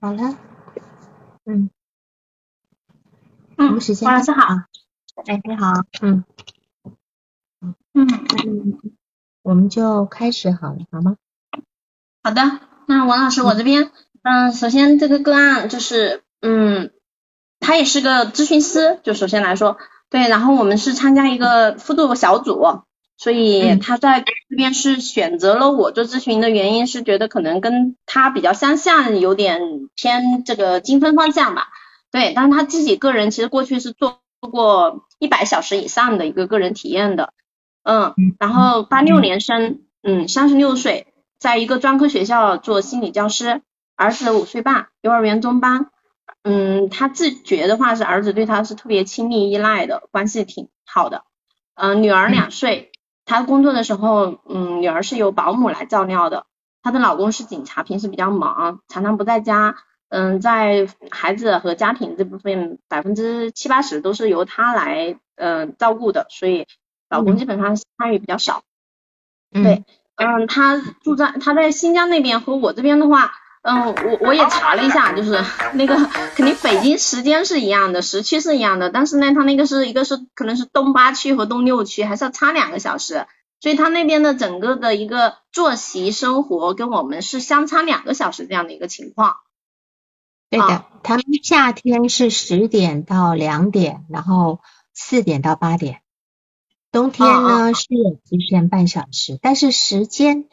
好了，嗯，嗯，时间王老师好，哎，你好，嗯。嗯，嗯，我们就开始好了，好吗？好的，那王老师，我这边，嗯，首先这个个案就是，嗯，他也是个咨询师，就首先来说，对，然后我们是参加一个辅导小组，所以嗯他在这边是选择了我做咨询的原因是觉得可能跟他比较相像，有点偏这个精分方向吧，对，但是他自己个人其实过去是做过一百小时以上的一个个人体验的，嗯，然后八六年生，嗯，三十六岁。在一个专科学校做心理教师，儿子五岁半，幼儿园中班。嗯，他自觉的话是儿子对他是特别亲密依赖的，关系挺好的。嗯，女儿两岁，他工作的时候，嗯，女儿是由保姆来照料的。她的老公是警察，平时比较忙，常常不在家。嗯，在孩子和家庭这部分，百分之七八十都是由她来嗯照顾的，所以老公基本上参与比较少。对。嗯，她住在她在新疆那边和我这边的话，嗯，我我也查了一下，就是 那个肯定北京时间是一样的，时区是一样的，但是呢，他那个是一个是可能是东八区和东六区，还是要差两个小时，所以他那边的整个的一个作息生活跟我们是相差两个小时这样的一个情况。对的，他们夏天是十点到两点，然后四点到八点。冬天呢是有提前半小时，但是时间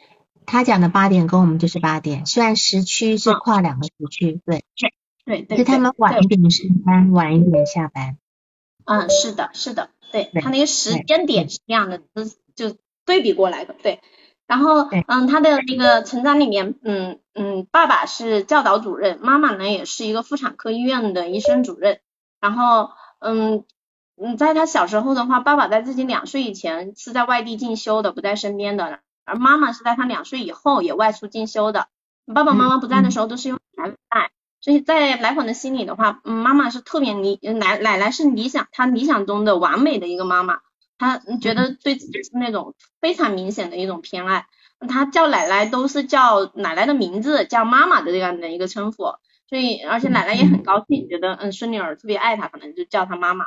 他讲的八点跟我们就是八点，虽然时区是跨两个时区，对，对对，是他们晚一点上班，晚一点下班。嗯，是的，是的，对他那个时间点是这样的，就对比过来的，对。然后，嗯，他的那个成长里面，嗯嗯，爸爸是教导主任，妈妈呢也是一个妇产科医院的医生主任，然后，嗯。嗯，在他小时候的话，爸爸在自己两岁以前是在外地进修的，不在身边的，而妈妈是在他两岁以后也外出进修的。爸爸妈妈不在的时候都是用奶奶带，所以在奶粉的心里的话，嗯，妈妈是特别理奶奶奶是理想，她理想中的完美的一个妈妈，她觉得对自己是那种非常明显的一种偏爱，她叫奶奶都是叫奶奶的名字，叫妈妈的这样的一个称呼，所以而且奶奶也很高兴，觉得嗯孙女儿特别爱她，可能就叫她妈妈。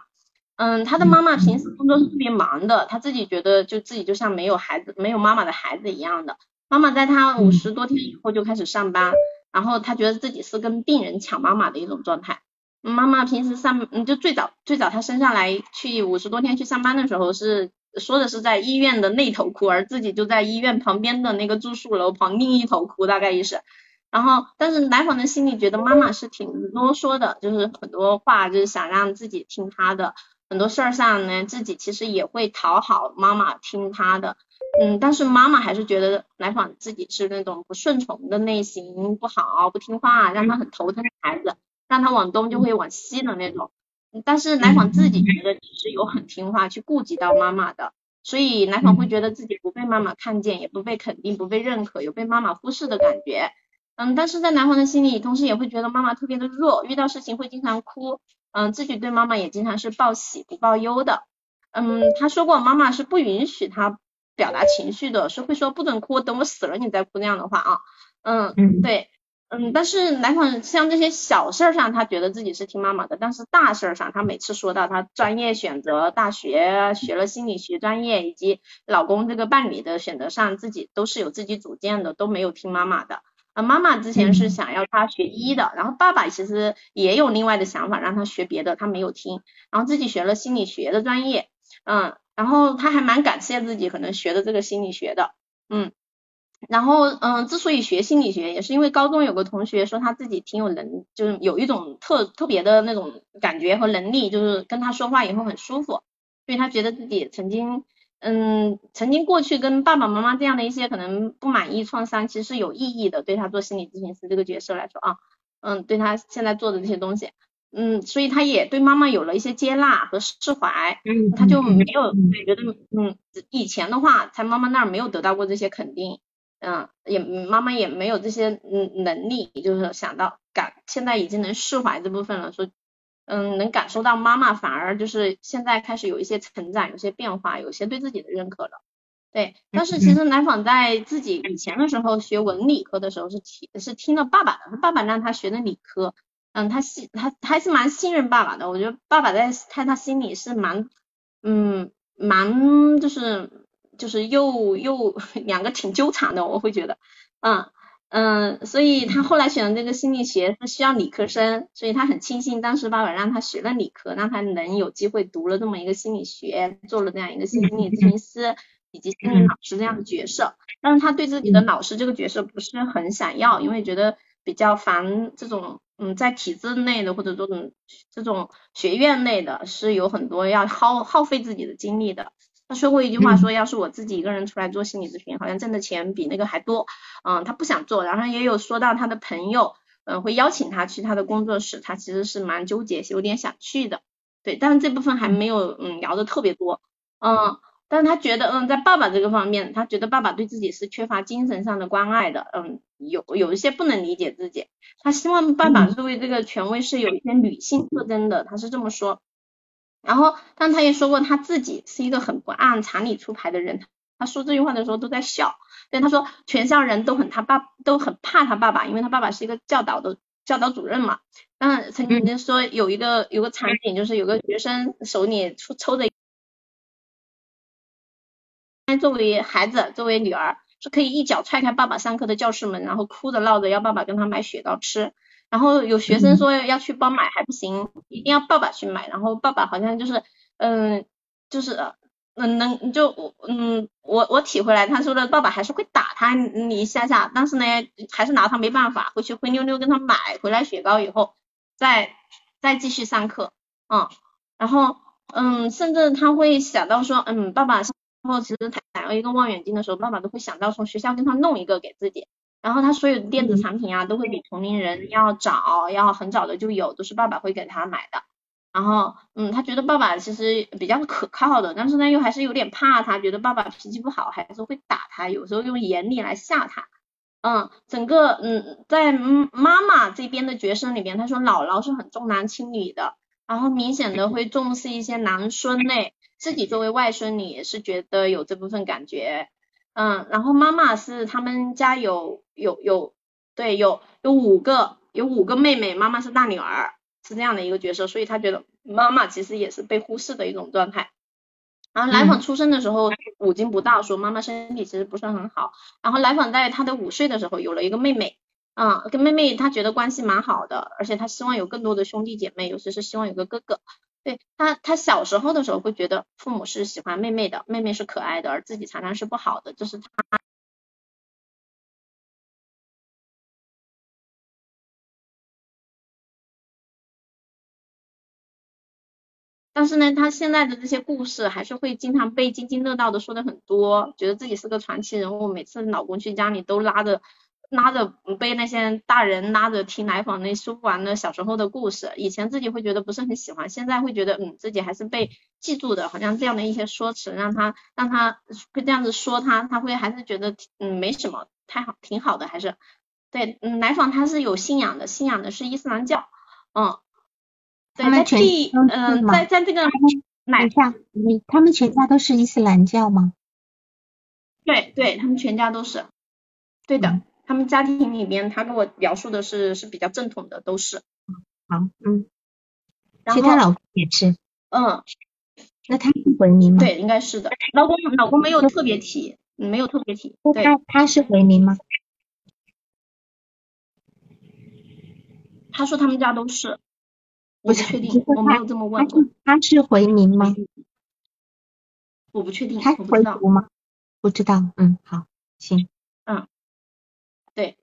嗯，他的妈妈平时工作是特别忙的，他自己觉得就自己就像没有孩子、没有妈妈的孩子一样的。妈妈在他五十多天以后就开始上班，然后他觉得自己是跟病人抢妈妈的一种状态。妈妈平时上，嗯，就最早最早他生下来去五十多天去上班的时候是说的是在医院的那头哭，而自己就在医院旁边的那个住宿楼旁另一头哭，大概意思。然后，但是来访的心里觉得妈妈是挺啰嗦的，就是很多话就是想让自己听他的。很多事儿上呢，自己其实也会讨好妈妈听她的，嗯，但是妈妈还是觉得来访自己是那种不顺从的类型，不好不听话，让他很头疼的孩子，让他往东就会往西的那种。但是来访自己觉得其实有很听话，去顾及到妈妈的，所以来访会觉得自己不被妈妈看见，也不被肯定，不被认可，有被妈妈忽视的感觉。嗯，但是在来访的心里，同时也会觉得妈妈特别的弱，遇到事情会经常哭。嗯，自己对妈妈也经常是报喜不报忧的。嗯，他说过妈妈是不允许他表达情绪的，是会说不准哭，等我死了你再哭那样的话啊。嗯，对，嗯，但是来访像这些小事儿上，他觉得自己是听妈妈的，但是大事儿上，他每次说到他专业选择、大学学了心理学专业以及老公这个伴侣的选择上，自己都是有自己主见的，都没有听妈妈的。啊，妈妈之前是想要他学医的，然后爸爸其实也有另外的想法，让他学别的，他没有听，然后自己学了心理学的专业，嗯，然后他还蛮感谢自己可能学的这个心理学的，嗯，然后嗯，之所以学心理学，也是因为高中有个同学说他自己挺有能，就是有一种特特别的那种感觉和能力，就是跟他说话以后很舒服，所以他觉得自己曾经。嗯，曾经过去跟爸爸妈妈这样的一些可能不满意、创伤，其实是有意义的。对他做心理咨询师这个角色来说啊，嗯，对他现在做的这些东西，嗯，所以他也对妈妈有了一些接纳和释怀。嗯，他就没有觉得，嗯，以前的话在妈妈那儿没有得到过这些肯定，嗯，也妈妈也没有这些嗯能力，就是想到感，现在已经能释怀这部分了，说。嗯，能感受到妈妈反而就是现在开始有一些成长，有些变化，有些对自己的认可了。对，但是其实来访在自己以前的时候学文理科的时候是听是听了爸爸的，爸爸让他学的理科，嗯，他信他还是蛮信任爸爸的，我觉得爸爸在在他心里是蛮嗯蛮就是就是又又 两个挺纠缠的，我会觉得，嗯。嗯，所以他后来选的这个心理学是需要理科生，所以他很庆幸当时爸爸让他学了理科，让他能有机会读了这么一个心理学，做了这样一个心理咨询师以及心理老师这样的角色。但是他对自己的老师这个角色不是很想要，因为觉得比较烦这种嗯在体制内的或者这种这种学院内的是有很多要耗耗费自己的精力的。他说过一句话，说要是我自己一个人出来做心理咨询，好像挣的钱比那个还多，嗯，他不想做。然后也有说到他的朋友，嗯，会邀请他去他的工作室，他其实是蛮纠结，有点想去的，对。但是这部分还没有嗯聊的特别多，嗯，但是他觉得嗯在爸爸这个方面，他觉得爸爸对自己是缺乏精神上的关爱的，嗯，有有一些不能理解自己，他希望爸爸作为这个权威是有一些女性特征的，他是这么说。然后，但他也说过他自己是一个很不按常理出牌的人。他说这句话的时候都在笑。对，他说全校人都很他爸都很怕他爸爸，因为他爸爸是一个教导的教导主任嘛。但曾经说有一个有个场景，就是有个学生手里抽抽着，作为孩子作为女儿是可以一脚踹开爸爸上课的教室门，然后哭着闹着要爸爸跟他买雪糕吃。然后有学生说要去帮买还不行，一定要爸爸去买。然后爸爸好像就是，嗯，就是嗯能就嗯我我体会来，他说的爸爸还是会打他你一下下，但是呢还是拿他没办法，回去灰溜溜跟他买回来雪糕以后，再再继续上课，嗯，然后嗯甚至他会想到说，嗯爸爸然后其实他想要一个望远镜的时候，爸爸都会想到从学校跟他弄一个给自己。然后他所有的电子产品啊，都会比同龄人要早，要很早的就有，都是爸爸会给他买的。然后，嗯，他觉得爸爸其实比较可靠的，但是呢，又还是有点怕他，觉得爸爸脾气不好，还是会打他，有时候用严厉来吓他。嗯，整个，嗯，在妈妈这边的角色里边，他说姥姥是很重男轻女的，然后明显的会重视一些男孙类，自己作为外孙女也是觉得有这部分感觉。嗯，然后妈妈是他们家有有有对有有五个有五个妹妹，妈妈是大女儿，是这样的一个角色，所以他觉得妈妈其实也是被忽视的一种状态。然后来访出生的时候五斤不到，说妈妈身体其实不是很好。然后来访在他的五岁的时候有了一个妹妹，嗯，跟妹妹他觉得关系蛮好的，而且他希望有更多的兄弟姐妹，尤其是希望有个哥哥。对他，他小时候的时候会觉得父母是喜欢妹妹的，妹妹是可爱的，而自己常常是不好的，这是他。但是呢，他现在的这些故事还是会经常被津津乐道的说的很多，觉得自己是个传奇人物，每次老公去家里都拉着。拉着被那些大人拉着听来访那说不完的小时候的故事，以前自己会觉得不是很喜欢，现在会觉得嗯自己还是被记住的，好像这样的一些说辞让他让他会这样子说他，他会还是觉得嗯没什么太好挺好的，还是对嗯来访他是有信仰的，信仰的是伊斯兰教，嗯，对在第嗯在在这个买下你他们全家都是伊斯兰教吗？对对，他们全家都是，对的。他们家庭里边，他跟我描述的是是比较正统的，都是。好，嗯。其实他老公也是。嗯。那他是回民吗？对，应该是的。老公，老公没有特别提，没有特别提。对。他他是回民吗？他说他们家都是。我不确定，我没有这么问过。他是回民吗？我不确定，他回族吗？不知道，嗯，好，行。嗯对，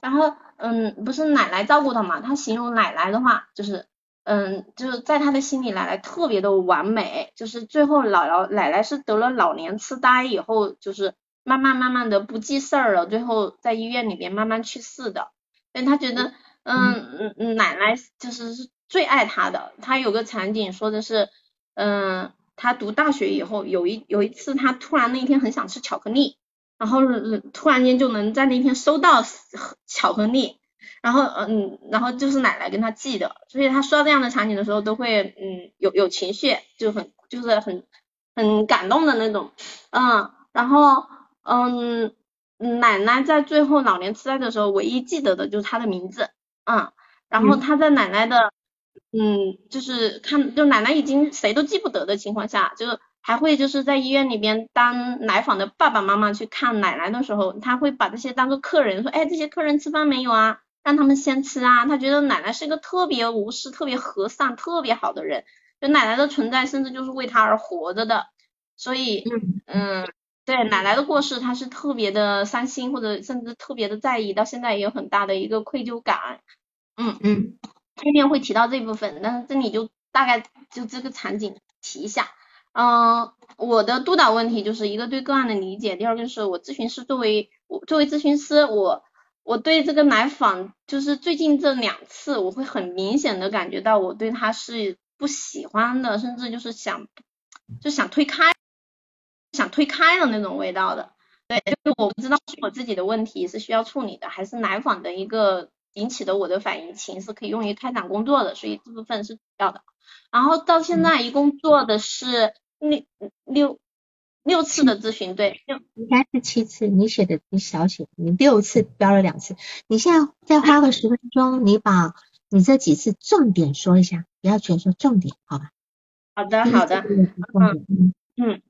然后嗯，不是奶奶照顾他嘛？他形容奶奶的话，就是嗯，就是在他的心里，奶奶特别的完美。就是最后姥姥奶奶是得了老年痴呆以后，就是慢慢慢慢的不记事儿了，最后在医院里边慢慢去世的。但他觉得嗯嗯嗯，奶奶就是是最爱他的。他有个场景说的是，嗯，他读大学以后有一有一次，他突然那一天很想吃巧克力。然后突然间就能在那天收到巧克力，然后嗯，然后就是奶奶跟他寄的，所以他说到这样的场景的时候都会嗯有有情绪，就很就是很很感动的那种，嗯，然后嗯，奶奶在最后老年痴呆的时候，唯一记得的就是他的名字，嗯，然后他在奶奶的嗯，就是看就奶奶已经谁都记不得的情况下，就是还会就是在医院里边当来访的爸爸妈妈去看奶奶的时候，他会把这些当做客人说，哎，这些客人吃饭没有啊？让他们先吃啊。他觉得奶奶是一个特别无私、特别和善、特别好的人，就奶奶的存在甚至就是为他而活着的。所以，嗯，对奶奶的过世，他是特别的伤心，或者甚至特别的在意，到现在也有很大的一个愧疚感。嗯嗯，后面会提到这部分，但是这里就大概就这个场景提一下。嗯，我的督导问题就是一个对个案的理解，第二个就是我咨询师作为我作为咨询师，我我对这个来访就是最近这两次，我会很明显的感觉到我对他是不喜欢的，甚至就是想就想推开。想推开的那种味道的，对，就是我不知道是我自己的问题是需要处理的，还是来访的一个引起的我的反应情是可以用于开展工作的，所以这部分是主要的。然后到现在一共做的是六六六次的咨询，对，应该是七次，你写的你小写，你六次标了两次，你现在再花个十分钟，你把你这几次重点说一下，不要全说重点，好吧？好的，好的，嗯嗯。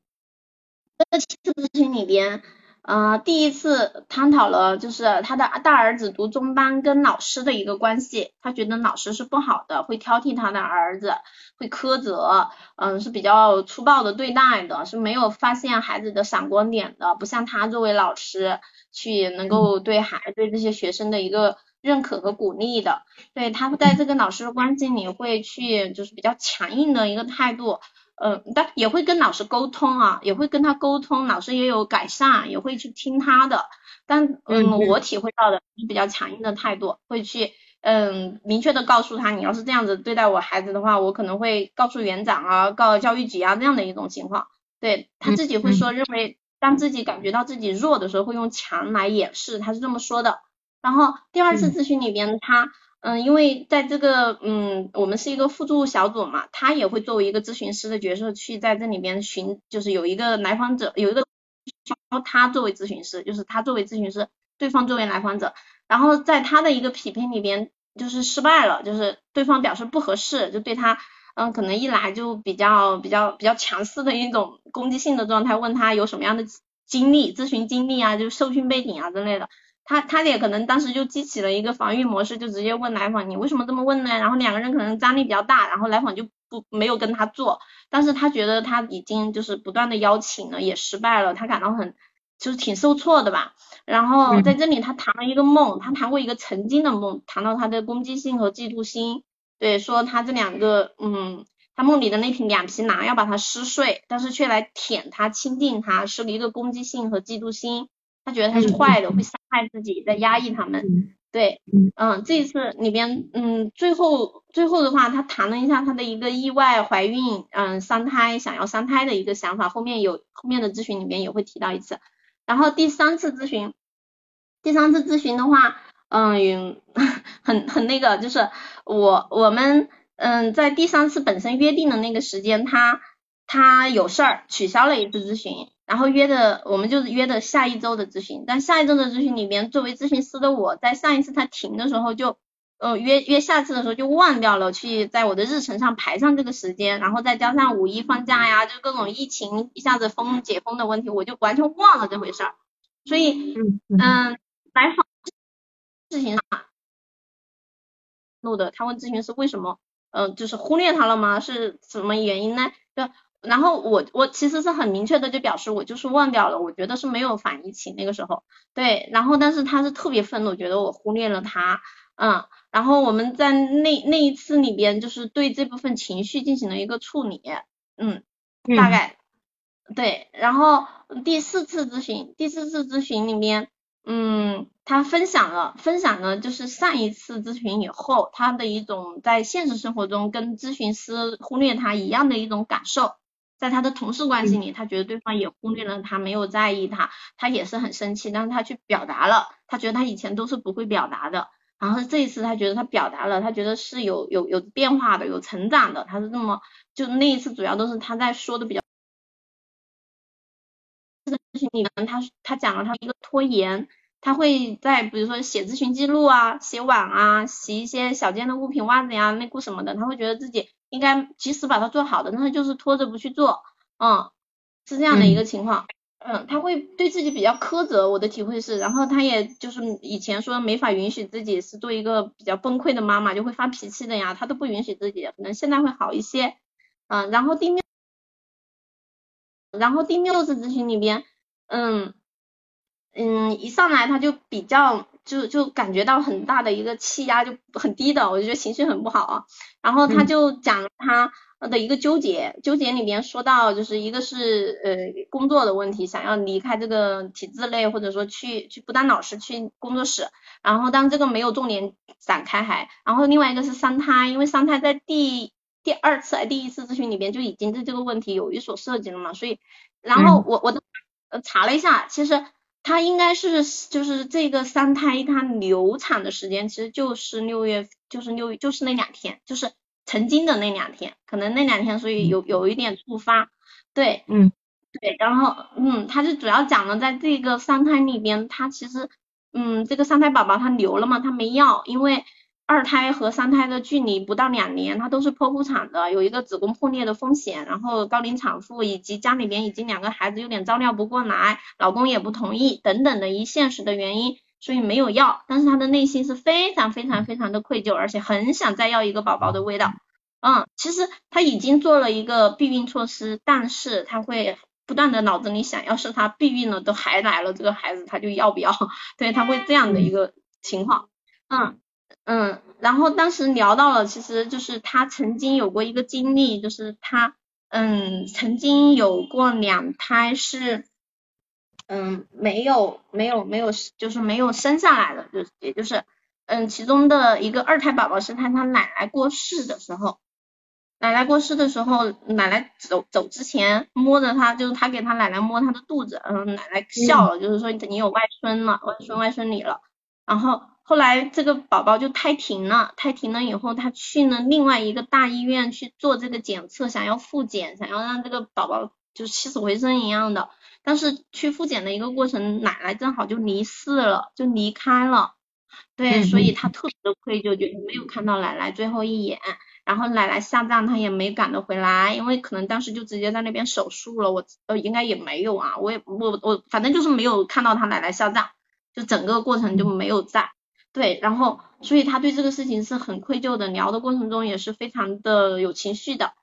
这七次咨询里边，呃，第一次探讨了就是他的大儿子读中班跟老师的一个关系，他觉得老师是不好的，会挑剔他的儿子，会苛责，嗯，是比较粗暴的对待的，是没有发现孩子的闪光点的，不像他作为老师去能够对孩对这些学生的一个认可和鼓励的，对他在这个老师的关系里会去就是比较强硬的一个态度。嗯，但也会跟老师沟通啊，也会跟他沟通，老师也有改善，也会去听他的。但嗯，我体会到的是比较强硬的态度，会去嗯明确的告诉他，你要是这样子对待我孩子的话，我可能会告诉园长啊，告教育局啊这样的一种情况。对他自己会说，认为当自己感觉到自己弱的时候，会用强来掩饰，他是这么说的。然后第二次咨询里边他。嗯，因为在这个嗯，我们是一个互助小组嘛，他也会作为一个咨询师的角色去在这里边寻，就是有一个来访者，有一个他作为咨询师，就是他作为咨询师，对方作为来访者，然后在他的一个匹配里边就是失败了，就是对方表示不合适，就对他嗯，可能一来就比较比较比较强势的一种攻击性的状态，问他有什么样的经历，咨询经历啊，就是受训背景啊之类的。他他也可能当时就激起了一个防御模式，就直接问来访你为什么这么问呢？然后两个人可能张力比较大，然后来访就不没有跟他做，但是他觉得他已经就是不断的邀请了，也失败了，他感到很就是挺受挫的吧。然后在这里他谈了一个梦，他谈过一个曾经的梦，谈到他的攻击性和嫉妒心，对，说他这两个嗯，他梦里的那匹两匹狼要把他撕碎，但是却来舔他亲近他，是一个攻击性和嫉妒心。他觉得他是坏的，会伤害自己，在压抑他们。对，嗯，这一次里边，嗯，最后最后的话，他谈了一下他的一个意外怀孕，嗯，三胎，想要三胎的一个想法。后面有后面的咨询里面也会提到一次。然后第三次咨询，第三次咨询的话，嗯，很很那个，就是我我们嗯在第三次本身约定的那个时间，他他有事儿取消了一次咨询。然后约的，我们就是约的下一周的咨询，但下一周的咨询里面，作为咨询师的我在上一次他停的时候就，呃约约下次的时候就忘掉了去在我的日程上排上这个时间，然后再加上五一放假呀，就各种疫情一下子封解封的问题，我就完全忘了这回事儿。所以，嗯，来访事情上录的，他问咨询师为什么，呃，就是忽略他了吗？是什么原因呢？就。然后我我其实是很明确的就表示我就是忘掉了，我觉得是没有反疫情那个时候，对，然后但是他是特别愤怒，觉得我忽略了他，嗯，然后我们在那那一次里边就是对这部分情绪进行了一个处理，嗯，大概对，然后第四次咨询，第四次咨询里面，嗯，他分享了分享了就是上一次咨询以后他的一种在现实生活中跟咨询师忽略他一样的一种感受。在他的同事关系里，他觉得对方也忽略了他，没有在意他，他也是很生气，但是他去表达了，他觉得他以前都是不会表达的，然后这一次他觉得他表达了，他觉得是有有有变化的，有成长的，他是这么，就那一次主要都是他在说的比较，咨询里面，他他讲了他一个拖延，他会在比如说写咨询记录啊、写碗啊、洗一些小件的物品、袜子呀、内裤什么的，他会觉得自己应该及时把它做好的，那他就是拖着不去做，嗯，是这样的一个情况。嗯，他会对自己比较苛责，我的体会是，然后他也就是以前说没法允许自己是做一个比较崩溃的妈妈，就会发脾气的呀，他都不允许自己，可能现在会好一些。嗯，然后第六，然后第六次咨询里边，嗯嗯，一上来他就比较就就感觉到很大的一个气压就很低的，我就觉得情绪很不好啊。然后他就讲他。的一个纠结，纠结里面说到，就是一个是呃工作的问题，想要离开这个体制内，或者说去去不当老师去工作室，然后但这个没有重点展开还，然后另外一个是三胎，因为三胎在第第二次哎第一次咨询里边就已经对这个问题有一所涉及了嘛，所以然后我我呃查了一下，其实他应该是就是这个三胎他流产的时间其实就是六月就是六就是那两天就是。曾经的那两天，可能那两天，所以有有一点触发，对，嗯，对，然后，嗯，他就主要讲了，在这个三胎里边，他其实，嗯，这个三胎宝宝他流了嘛，他没要，因为二胎和三胎的距离不到两年，他都是剖腹产的，有一个子宫破裂的风险，然后高龄产妇以及家里边已经两个孩子有点照料不过来，老公也不同意等等的一现实的原因。所以没有要，但是他的内心是非常非常非常的愧疚，而且很想再要一个宝宝的味道。嗯，其实他已经做了一个避孕措施，但是他会不断的脑子里想，要是他避孕了都还来了这个孩子，他就要不要？对他会这样的一个情况。嗯嗯，然后当时聊到了，其实就是他曾经有过一个经历，就是他嗯曾经有过两胎是。嗯，没有，没有，没有，就是没有生下来的，就也就是，嗯，其中的一个二胎宝宝是他他奶奶过世的时候，奶奶过世的时候，奶奶走走之前摸着他，就是他给他奶奶摸他的肚子，嗯，奶奶笑了，就是说你有外孙了，外孙外孙女了，然后后来这个宝宝就胎停了，胎停了以后，他去了另外一个大医院去做这个检测，想要复检，想要让这个宝宝就是起死回生一样的。但是去复检的一个过程，奶奶正好就离世了，就离开了，对，所以他特别的愧疚，觉得没有看到奶奶最后一眼。然后奶奶下葬，他也没赶得回来，因为可能当时就直接在那边手术了。我呃应该也没有啊，我也我我反正就是没有看到他奶奶下葬，就整个过程就没有在。对，然后所以他对这个事情是很愧疚的，聊的过程中也是非常的有情绪的。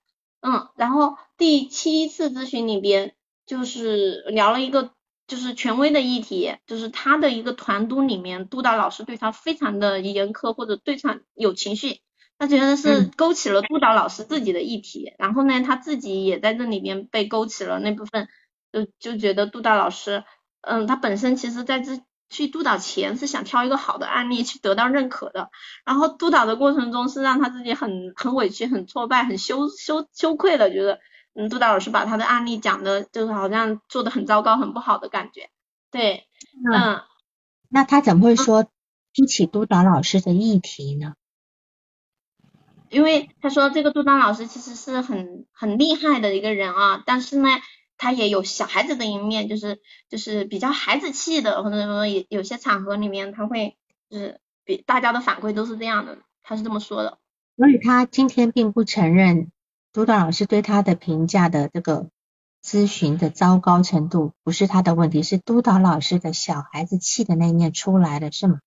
嗯，然后第七次咨询里边。就是聊了一个就是权威的议题，就是他的一个团督里面督导老师对他非常的严苛或者对他有情绪，他觉得是勾起了督导老师自己的议题，然后呢他自己也在这里边被勾起了那部分，就就觉得督导老师，嗯，他本身其实在这去督导前是想挑一个好的案例去得到认可的，然后督导的过程中是让他自己很很委屈、很挫败、很羞羞羞愧的，觉得。嗯，督导老师把他的案例讲的，就是好像做的很糟糕、很不好的感觉。对，嗯，那他怎么会说提起督导老师的议题呢？因为他说这个督导老师其实是很很厉害的一个人啊，但是呢，他也有小孩子的一面，就是就是比较孩子气的，或者说有有些场合里面他会就是比大家的反馈都是这样的，他是这么说的。所以他今天并不承认。督导老师对他的评价的这个咨询的糟糕程度，不是他的问题，是督导老师的小孩子气的那一面出来了，是吗？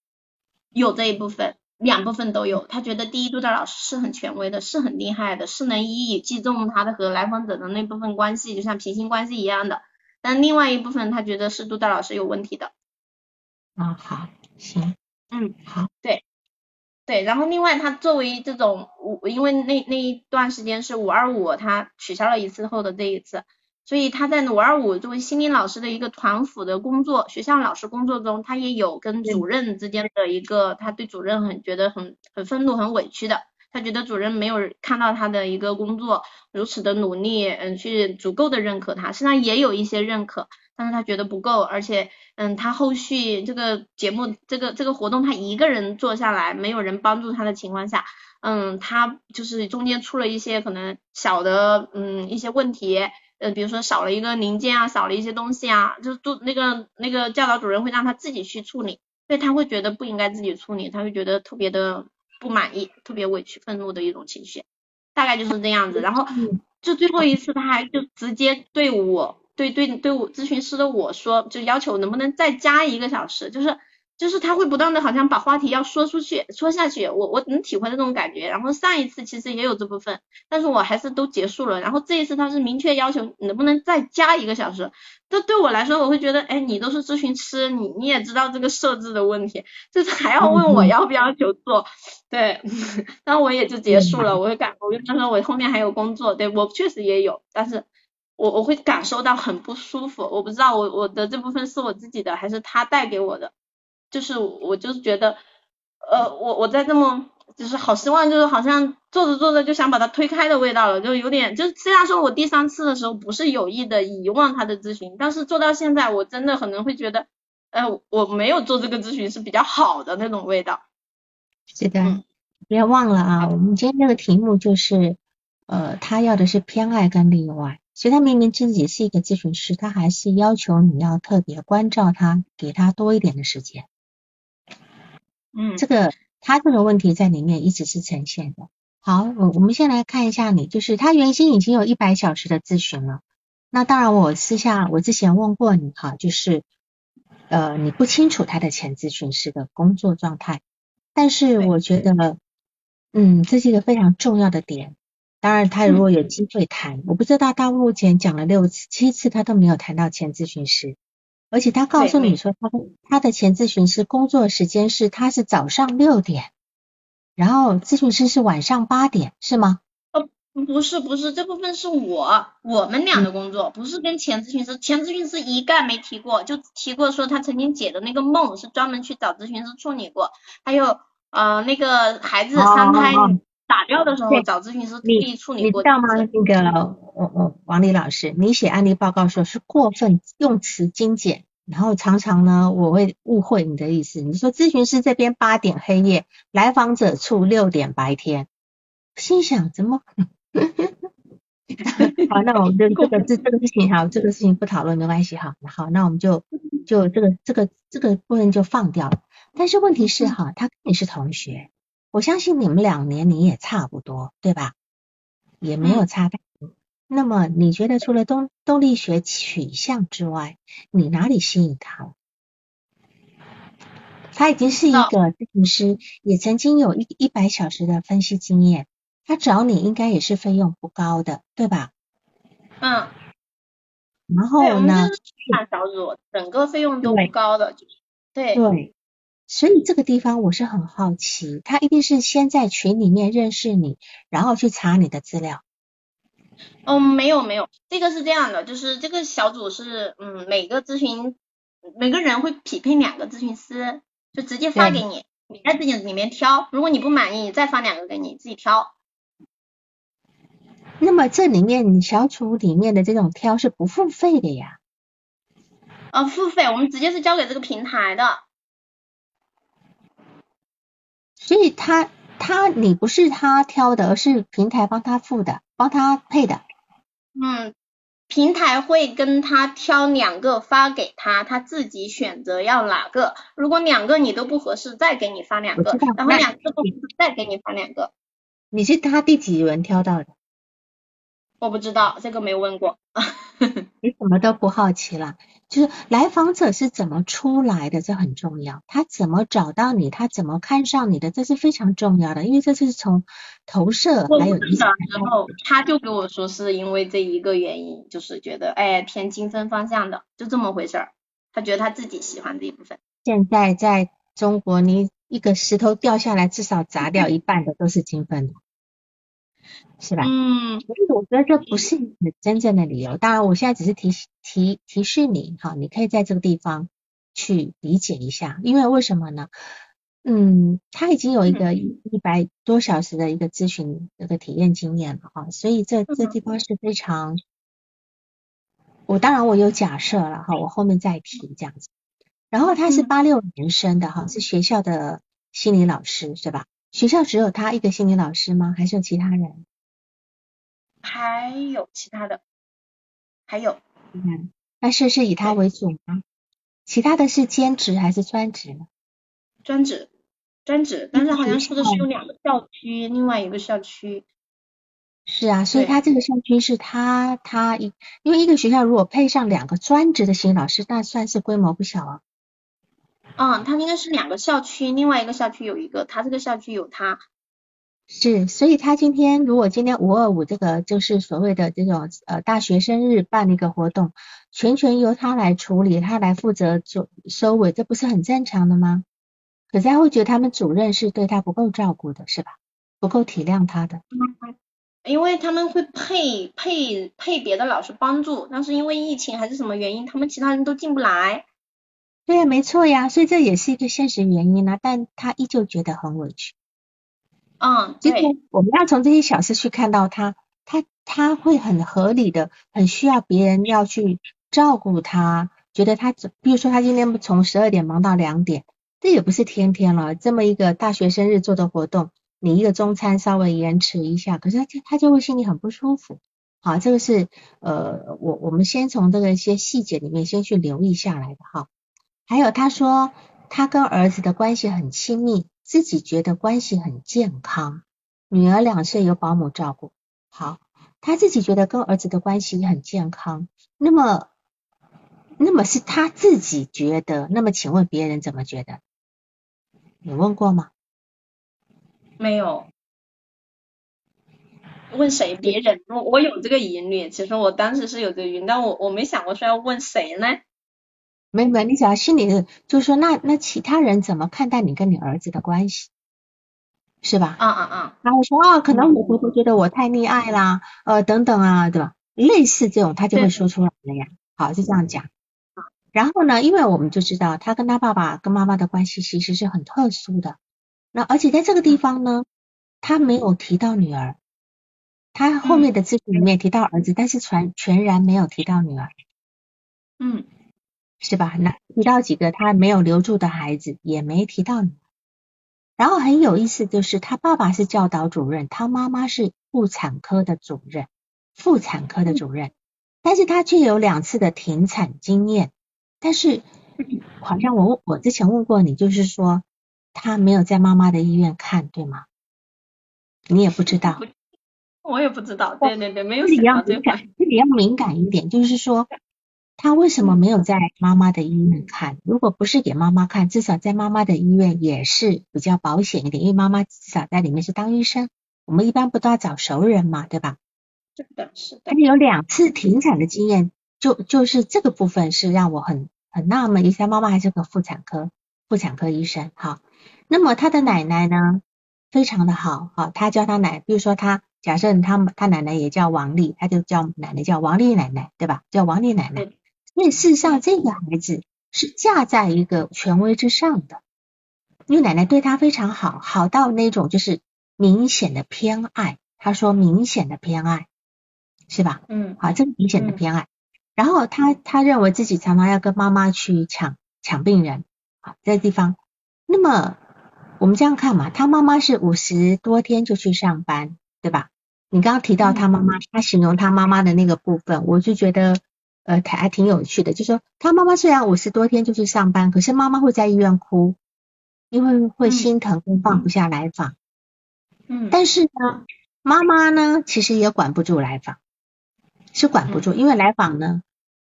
有这一部分，两部分都有。他觉得第一，督导老师是很权威的，是很厉害的，是能一一击中他的和来访者的那部分关系，就像平行关系一样的。但另外一部分，他觉得是督导老师有问题的。啊，好，行，嗯，好，对。对，然后另外他作为这种五，因为那那一段时间是五二五，他取消了一次后的这一次，所以他在五二五作为心理老师的一个团辅的工作，学校老师工作中，他也有跟主任之间的一个，他对主任很觉得很很愤怒、很委屈的，他觉得主任没有看到他的一个工作如此的努力，嗯，去足够的认可他，实际上也有一些认可。但是他觉得不够，而且，嗯，他后续这个节目，这个这个活动，他一个人做下来，没有人帮助他的情况下，嗯，他就是中间出了一些可能小的，嗯，一些问题，呃，比如说少了一个零件啊，少了一些东西啊，就是都那个那个教导主任会让他自己去处理，所以他会觉得不应该自己处理，他会觉得特别的不满意，特别委屈、愤怒的一种情绪，大概就是这样子。然后就最后一次，他还就直接对我对对对我咨询师的我说，就要求能不能再加一个小时，就是。就是他会不断的好像把话题要说出去，说下去，我我能体会那种感觉。然后上一次其实也有这部分，但是我还是都结束了。然后这一次他是明确要求能不能再加一个小时，这对我来说我会觉得，哎，你都是咨询师，你你也知道这个设置的问题，就是还要问我要不要求做，对，然后我也就结束了。我会感，我跟他说我后面还有工作，对我确实也有，但是我我会感受到很不舒服，我不知道我我的这部分是我自己的还是他带给我的。就是我就是觉得，呃，我我在这么就是好失望就是好像做着做着就想把它推开的味道了，就有点就虽然说我第三次的时候不是有意的遗忘他的咨询，但是做到现在我真的可能会觉得，呃，我没有做这个咨询是比较好的那种味道。是的，别忘了啊，我们今天这个题目就是，呃，他要的是偏爱跟例外。所以他明明自己是一个咨询师，他还是要求你要特别关照他，给他多一点的时间。嗯，这个他这个问题在里面一直是呈现的。好，我我们先来看一下你，就是他原先已经有一百小时的咨询了。那当然，我私下我之前问过你哈，就是呃你不清楚他的前咨询师的工作状态，但是我觉得嗯这是一个非常重要的点。当然，他如果有机会谈，我不知道他目前讲了六次七次，他都没有谈到前咨询师。而且他告诉你说，他的他的前咨询师工作时间是，他是早上六点，然后咨询师是晚上八点，是吗？呃，不是不是，这部分是我我们俩的工作，不是跟前咨询师，前咨询师一概没提过，就提过说他曾经解的那个梦是专门去找咨询师处理过，还有呃那个孩子三胎打掉的时候找咨询师特意处理过。你知道吗？那个我我王丽老师，你写案例报告时候是过分用词精简，然后常常呢我会误会你的意思。你说咨询师这边八点黑夜，来访者处六点白天，心想怎么？好，那我们就这个这这个事情哈，这个事情不讨论没关系哈。好，那我们就就这个这个这个部分就放掉了。但是问题是哈，他跟你是同学。我相信你们两年你也差不多，对吧？也没有差太多。那么你觉得除了动动力学取向之外，你哪里吸引他了？他已经是一个咨询师，也曾经有一一百小时的分析经验。他找你应该也是费用不高的，对吧？嗯。然后呢？我们就是小组，整个费用都不高的，就是对。对。所以这个地方我是很好奇，他一定是先在群里面认识你，然后去查你的资料。嗯，没有没有，这个是这样的，就是这个小组是，嗯，每个咨询每个人会匹配两个咨询师，就直接发给你，你在自己里面挑，如果你不满意，你再发两个给你自己挑。那么这里面你小组里面的这种挑是不付费的呀？呃，付费，我们直接是交给这个平台的。所以他他你不是他挑的，而是平台帮他付的，帮他配的。嗯，平台会跟他挑两个发给他，他自己选择要哪个。如果两个你都不合适，再给你发两个，然后两个不合适再给你发两个。你是他第几轮挑到的？我不知道，这个没问过。你什么都不好奇了？就是来访者是怎么出来的，这很重要。他怎么找到你？他怎么看上你的？这是非常重要的，因为这是从投射还有。的时候，他就跟我说是因为这一个原因，就是觉得哎偏精分方向的，就这么回事儿。他觉得他自己喜欢这一部分。现在在中国，你一个石头掉下来，至少砸掉一半的都是精分的。是吧？嗯，所以我觉得这不是你真正的理由。当然，我现在只是提提提示你，哈，你可以在这个地方去理解一下。因为为什么呢？嗯，他已经有一个一百多小时的一个咨询这个体验经验了，哈，所以这这地方是非常。我当然我有假设了，哈，我后面再提这样子。然后他是八六年生的，哈，是学校的心理老师，是吧？学校只有他一个心理老师吗？还是有其他人？还有其他的。还有，嗯，但是是以他为主吗？其他的是兼职还是专职呢？专职，专职，但是好像说的是有两个校区，另外一个校区。是啊，所以他这个校区是他他一，因为一个学校如果配上两个专职的心理老师，那算是规模不小啊。嗯，他应该是两个校区，另外一个校区有一个，他这个校区有他。是，所以他今天如果今天五二五这个就是所谓的这种呃大学生日办一个活动，全权由他来处理，他来负责做收尾，这不是很正常的吗？可是他会觉得他们主任是对他不够照顾的，是吧？不够体谅他的。因为他们会配配配别的老师帮助，但是因为疫情还是什么原因，他们其他人都进不来。对呀，没错呀，所以这也是一个现实原因啊，但他依旧觉得很委屈。嗯，对。我们要从这些小事去看到他，他他会很合理的，很需要别人要去照顾他，觉得他，比如说他今天从十二点忙到两点，这也不是天天了，这么一个大学生日做的活动。你一个中餐稍微延迟一下，可是他他就会心里很不舒服。好，这个是呃，我我们先从这个一些细节里面先去留意下来的哈。还有他说他跟儿子的关系很亲密，自己觉得关系很健康。女儿两岁有保姆照顾，好，他自己觉得跟儿子的关系很健康。那么那么是他自己觉得，那么请问别人怎么觉得？你问过吗？没有，问谁？别人？我我有这个疑虑，其实我当时是有这个疑虑，但我我没想过说要问谁呢？没没，你只要心里就是说，那那其他人怎么看待你跟你儿子的关系，是吧？啊啊啊！然后说啊，可能我婆婆觉得我太溺爱啦，呃，等等啊，对吧？类似这种，他就会说出来了呀。好，就这样讲。然后呢，因为我们就知道他跟他爸爸跟妈妈的关系其实是很特殊的。那而且在这个地方呢，他没有提到女儿，他后面的字句里面提到儿子，但是全全然没有提到女儿，嗯，是吧？那提到几个他没有留住的孩子，也没提到你。然后很有意思，就是他爸爸是教导主任，他妈妈是妇产科的主任，妇产科的主任，但是他却有两次的停产经验。但是好像我我之前问过你，就是说。他没有在妈妈的医院看，对吗？你也不知道，我也不知道。对对对，没有这里要敏感，这里要敏感一点，就是说他为什么没有在妈妈的医院看？如果不是给妈妈看，至少在妈妈的医院也是比较保险一点，因为妈妈至少在里面是当医生。我们一般不都要找熟人嘛，对吧？是的，是的。他有两次停产的经验，就就是这个部分是让我很很纳闷。一下妈妈还是个妇产科妇产科医生，好。那么他的奶奶呢，非常的好，好，他叫他奶，比如说他假设他他奶奶也叫王丽，他就叫奶奶叫王丽奶奶，对吧？叫王丽奶奶。所以事实上这个孩子是架在一个权威之上的，因为奶奶对他非常好，好到那种就是明显的偏爱。他说明显的偏爱，是吧？嗯，好，这个明显的偏爱。然后他他认为自己常常要跟妈妈去抢抢病人，好，这个地方，那么。我们这样看嘛，他妈妈是五十多天就去上班，对吧？你刚刚提到他妈妈，他形容他妈妈的那个部分，我就觉得呃还挺有趣的。就说他妈妈虽然五十多天就去上班，可是妈妈会在医院哭，因为会心疼跟，放不下来访。嗯。但是呢，妈妈呢其实也管不住来访，是管不住，因为来访呢，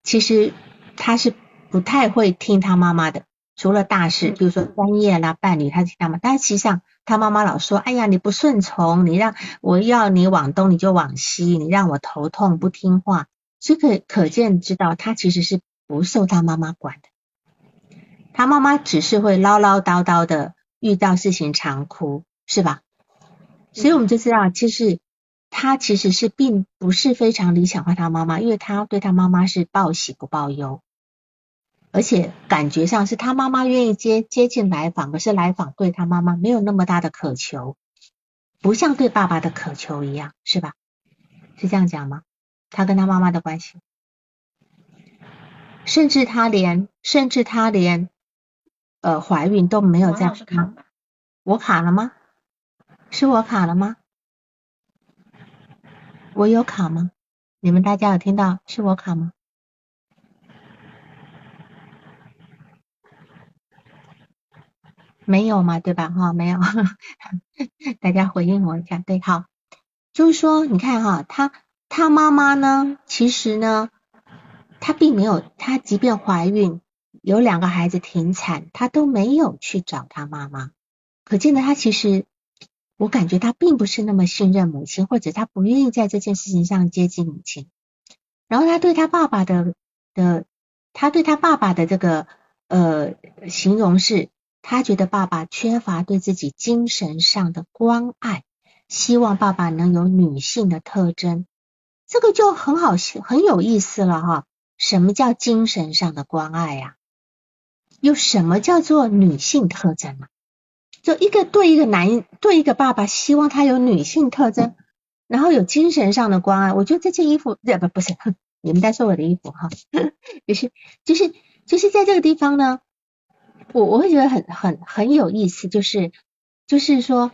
其实他是不太会听他妈妈的。除了大事，比如说专业啦、伴侣，他听他妈？但实际上，他妈妈老说：“哎呀，你不顺从，你让我要你往东，你就往西，你让我头痛，不听话。”所以可可见知道，他其实是不受他妈妈管的。他妈妈只是会唠唠叨叨的，遇到事情常哭，是吧？所以我们就知道，其实他其实是并不是非常理想化他妈妈，因为他对他妈妈是报喜不报忧。而且感觉上是他妈妈愿意接接近来访，可是来访对他妈妈没有那么大的渴求，不像对爸爸的渴求一样，是吧？是这样讲吗？他跟他妈妈的关系，甚至他连甚至他连呃怀孕都没有在我卡了吗？是我卡了吗？我有卡吗？你们大家有听到是我卡吗？没有嘛，对吧？哈，没有，大家回应我一下。对，好，就是说，你看哈，他他妈妈呢，其实呢，他并没有，他即便怀孕有两个孩子停产，他都没有去找他妈妈，可见呢他其实，我感觉他并不是那么信任母亲，或者他不愿意在这件事情上接近母亲。然后他对他爸爸的的，他对他爸爸的这个呃形容是。他觉得爸爸缺乏对自己精神上的关爱，希望爸爸能有女性的特征，这个就很好，很有意思了哈。什么叫精神上的关爱呀？又什么叫做女性特征啊？就一个对一个男，对一个爸爸，希望他有女性特征，然后有精神上的关爱。我觉得这件衣服，不不不是，你们在说我的衣服哈，就是就是就是在这个地方呢。我我会觉得很很很有意思，就是就是说，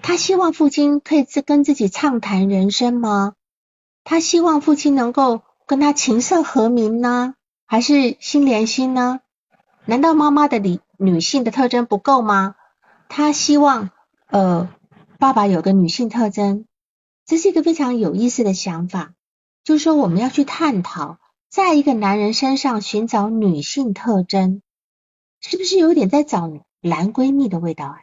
他希望父亲可以跟自己畅谈人生吗？他希望父亲能够跟他琴瑟和鸣呢，还是心连心呢？难道妈妈的女女性的特征不够吗？他希望呃爸爸有个女性特征，这是一个非常有意思的想法，就是说我们要去探讨，在一个男人身上寻找女性特征。是不是有点在找男闺蜜的味道啊？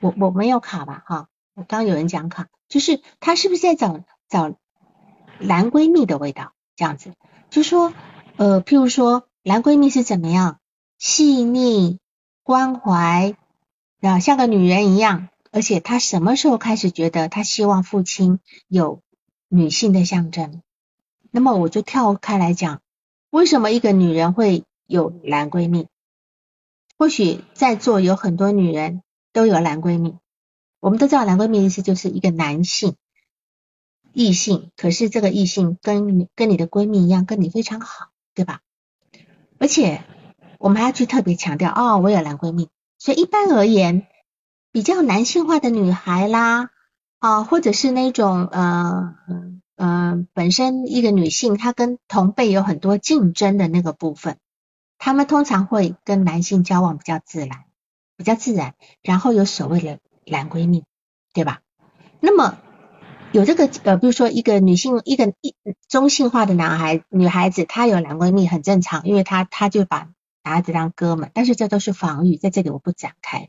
我我没有卡吧哈，我刚有人讲卡，就是他是不是在找找男闺蜜的味道？这样子，就说呃，譬如说男闺蜜是怎么样，细腻关怀啊，像个女人一样，而且他什么时候开始觉得他希望父亲有女性的象征？那么我就跳开来讲，为什么一个女人会？有男闺蜜，或许在座有很多女人都有男闺蜜。我们都知道男闺蜜的意思就是一个男性异性，可是这个异性跟跟你的闺蜜一样，跟你非常好，对吧？而且我们还要去特别强调哦，我有男闺蜜。所以一般而言，比较男性化的女孩啦，啊，或者是那种呃呃本身一个女性，她跟同辈有很多竞争的那个部分。他们通常会跟男性交往比较自然，比较自然，然后有所谓的男闺蜜，对吧？那么有这个呃，比如说一个女性，一个一中性化的男孩女孩子，她有男闺蜜很正常，因为她她就把男孩子当哥们，但是这都是防御，在这里我不展开。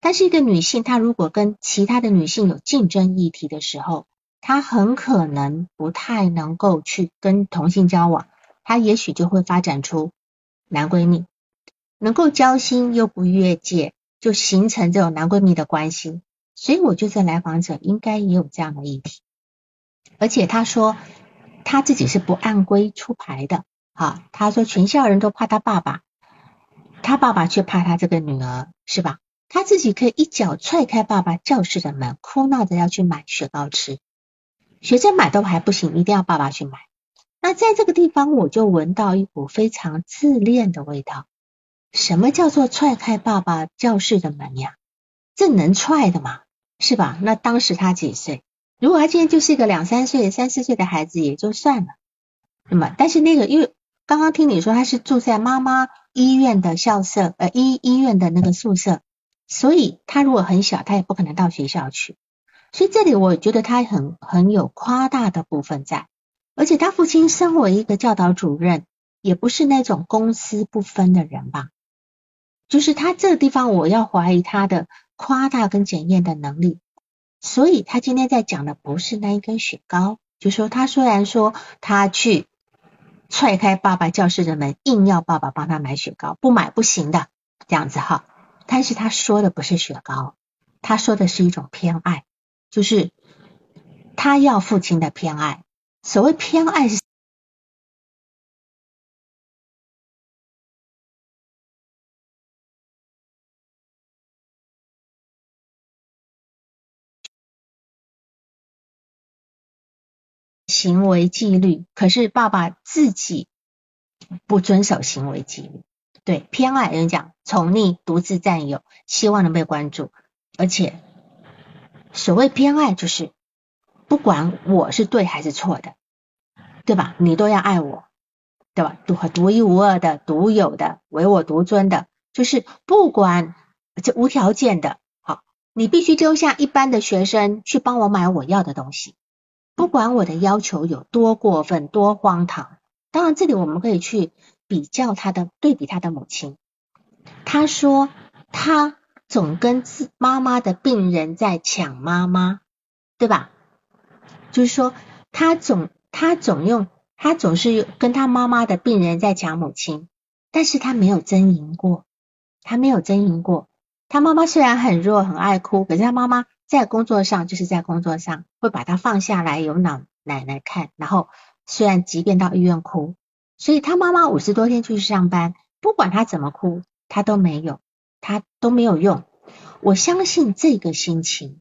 但是一个女性，她如果跟其他的女性有竞争议题的时候，她很可能不太能够去跟同性交往，她也许就会发展出。男闺蜜能够交心又不越界，就形成这种男闺蜜的关系。所以我觉得来访者应该也有这样的议题。而且他说他自己是不按规出牌的，哈，他说全校人都怕他爸爸，他爸爸却怕他这个女儿，是吧？他自己可以一脚踹开爸爸教室的门，哭闹着要去买雪糕吃，学生买都还不行，一定要爸爸去买。那在这个地方，我就闻到一股非常自恋的味道。什么叫做踹开爸爸教室的门呀？这能踹的吗？是吧？那当时他几岁？如果他今天就是一个两三岁、三四岁的孩子，也就算了。那么，但是那个，因为刚刚听你说他是住在妈妈医院的校舍，呃，医医院的那个宿舍，所以他如果很小，他也不可能到学校去。所以这里我觉得他很很有夸大的部分在。而且他父亲身为一个教导主任，也不是那种公私不分的人吧？就是他这个地方，我要怀疑他的夸大跟检验的能力。所以他今天在讲的不是那一根雪糕，就说他虽然说他去踹开爸爸教室的门，硬要爸爸帮他买雪糕，不买不行的这样子哈。但是他说的不是雪糕，他说的是一种偏爱，就是他要父亲的偏爱。所谓偏爱是行为纪律，可是爸爸自己不遵守行为纪律。对，偏爱人讲宠溺、独自占有，希望能被关注，而且所谓偏爱就是不管我是对还是错的，对吧？你都要爱我，对吧？独独一无二的、独有的、唯我独尊的，就是不管这无条件的，好，你必须丢下一般的学生去帮我买我要的东西，不管我的要求有多过分、多荒唐。当然，这里我们可以去比较他的，对比他的母亲。他说他总跟自妈妈的病人在抢妈妈，对吧？就是说，他总他总用他总是跟他妈妈的病人在抢母亲，但是他没有争赢过，他没有争赢过。他妈妈虽然很弱很爱哭，可是他妈妈在工作上就是在工作上会把他放下来，由奶奶奶看。然后虽然即便到医院哭，所以他妈妈五十多天去上班，不管他怎么哭，他都没有，他都没有用。我相信这个心情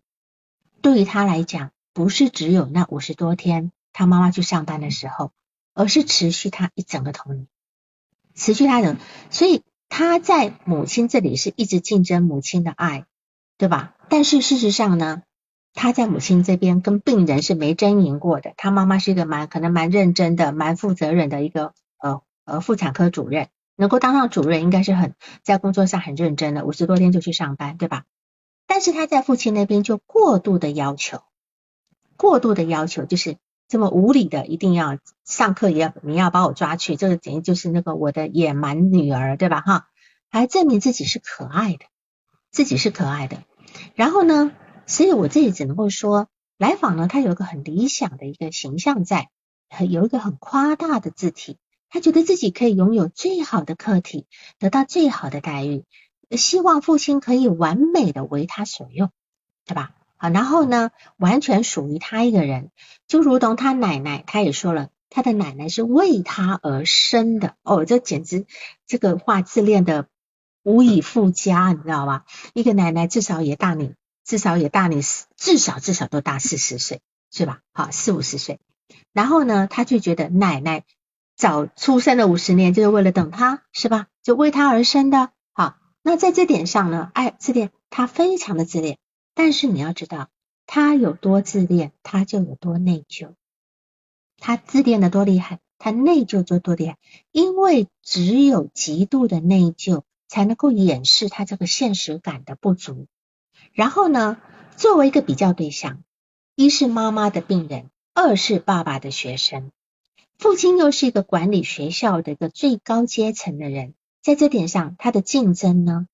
对于他来讲。不是只有那五十多天他妈妈去上班的时候，而是持续他一整个童年，持续他的，所以他在母亲这里是一直竞争母亲的爱，对吧？但是事实上呢，他在母亲这边跟病人是没争赢过的。他妈妈是一个蛮可能蛮认真的、蛮负责任的一个呃呃妇产科主任，能够当上主任应该是很在工作上很认真的，五十多天就去上班，对吧？但是他在父亲那边就过度的要求。过度的要求就是这么无理的，一定要上课也要你要把我抓去，这个简直就是那个我的野蛮女儿，对吧？哈，还证明自己是可爱的，自己是可爱的。然后呢，所以我这里只能够说，来访呢，他有一个很理想的一个形象在，有一个很夸大的字体，他觉得自己可以拥有最好的客体，得到最好的待遇，希望父亲可以完美的为他所用，对吧？啊，然后呢，完全属于他一个人，就如同他奶奶，他也说了，他的奶奶是为他而生的。哦，这简直这个话自恋的无以复加，你知道吧？一个奶奶至少也大你，至少也大你，至少至少都大四十岁，是吧？好，四五十岁。然后呢，他就觉得奶奶早出生了五十年，就是为了等他，是吧？就为他而生的。好，那在这点上呢，哎，自恋，他非常的自恋。但是你要知道，他有多自恋，他就有多内疚。他自恋的多厉害，他内疚就多厉害。因为只有极度的内疚，才能够掩饰他这个现实感的不足。然后呢，作为一个比较对象，一是妈妈的病人，二是爸爸的学生，父亲又是一个管理学校的一个最高阶层的人，在这点上，他的竞争呢，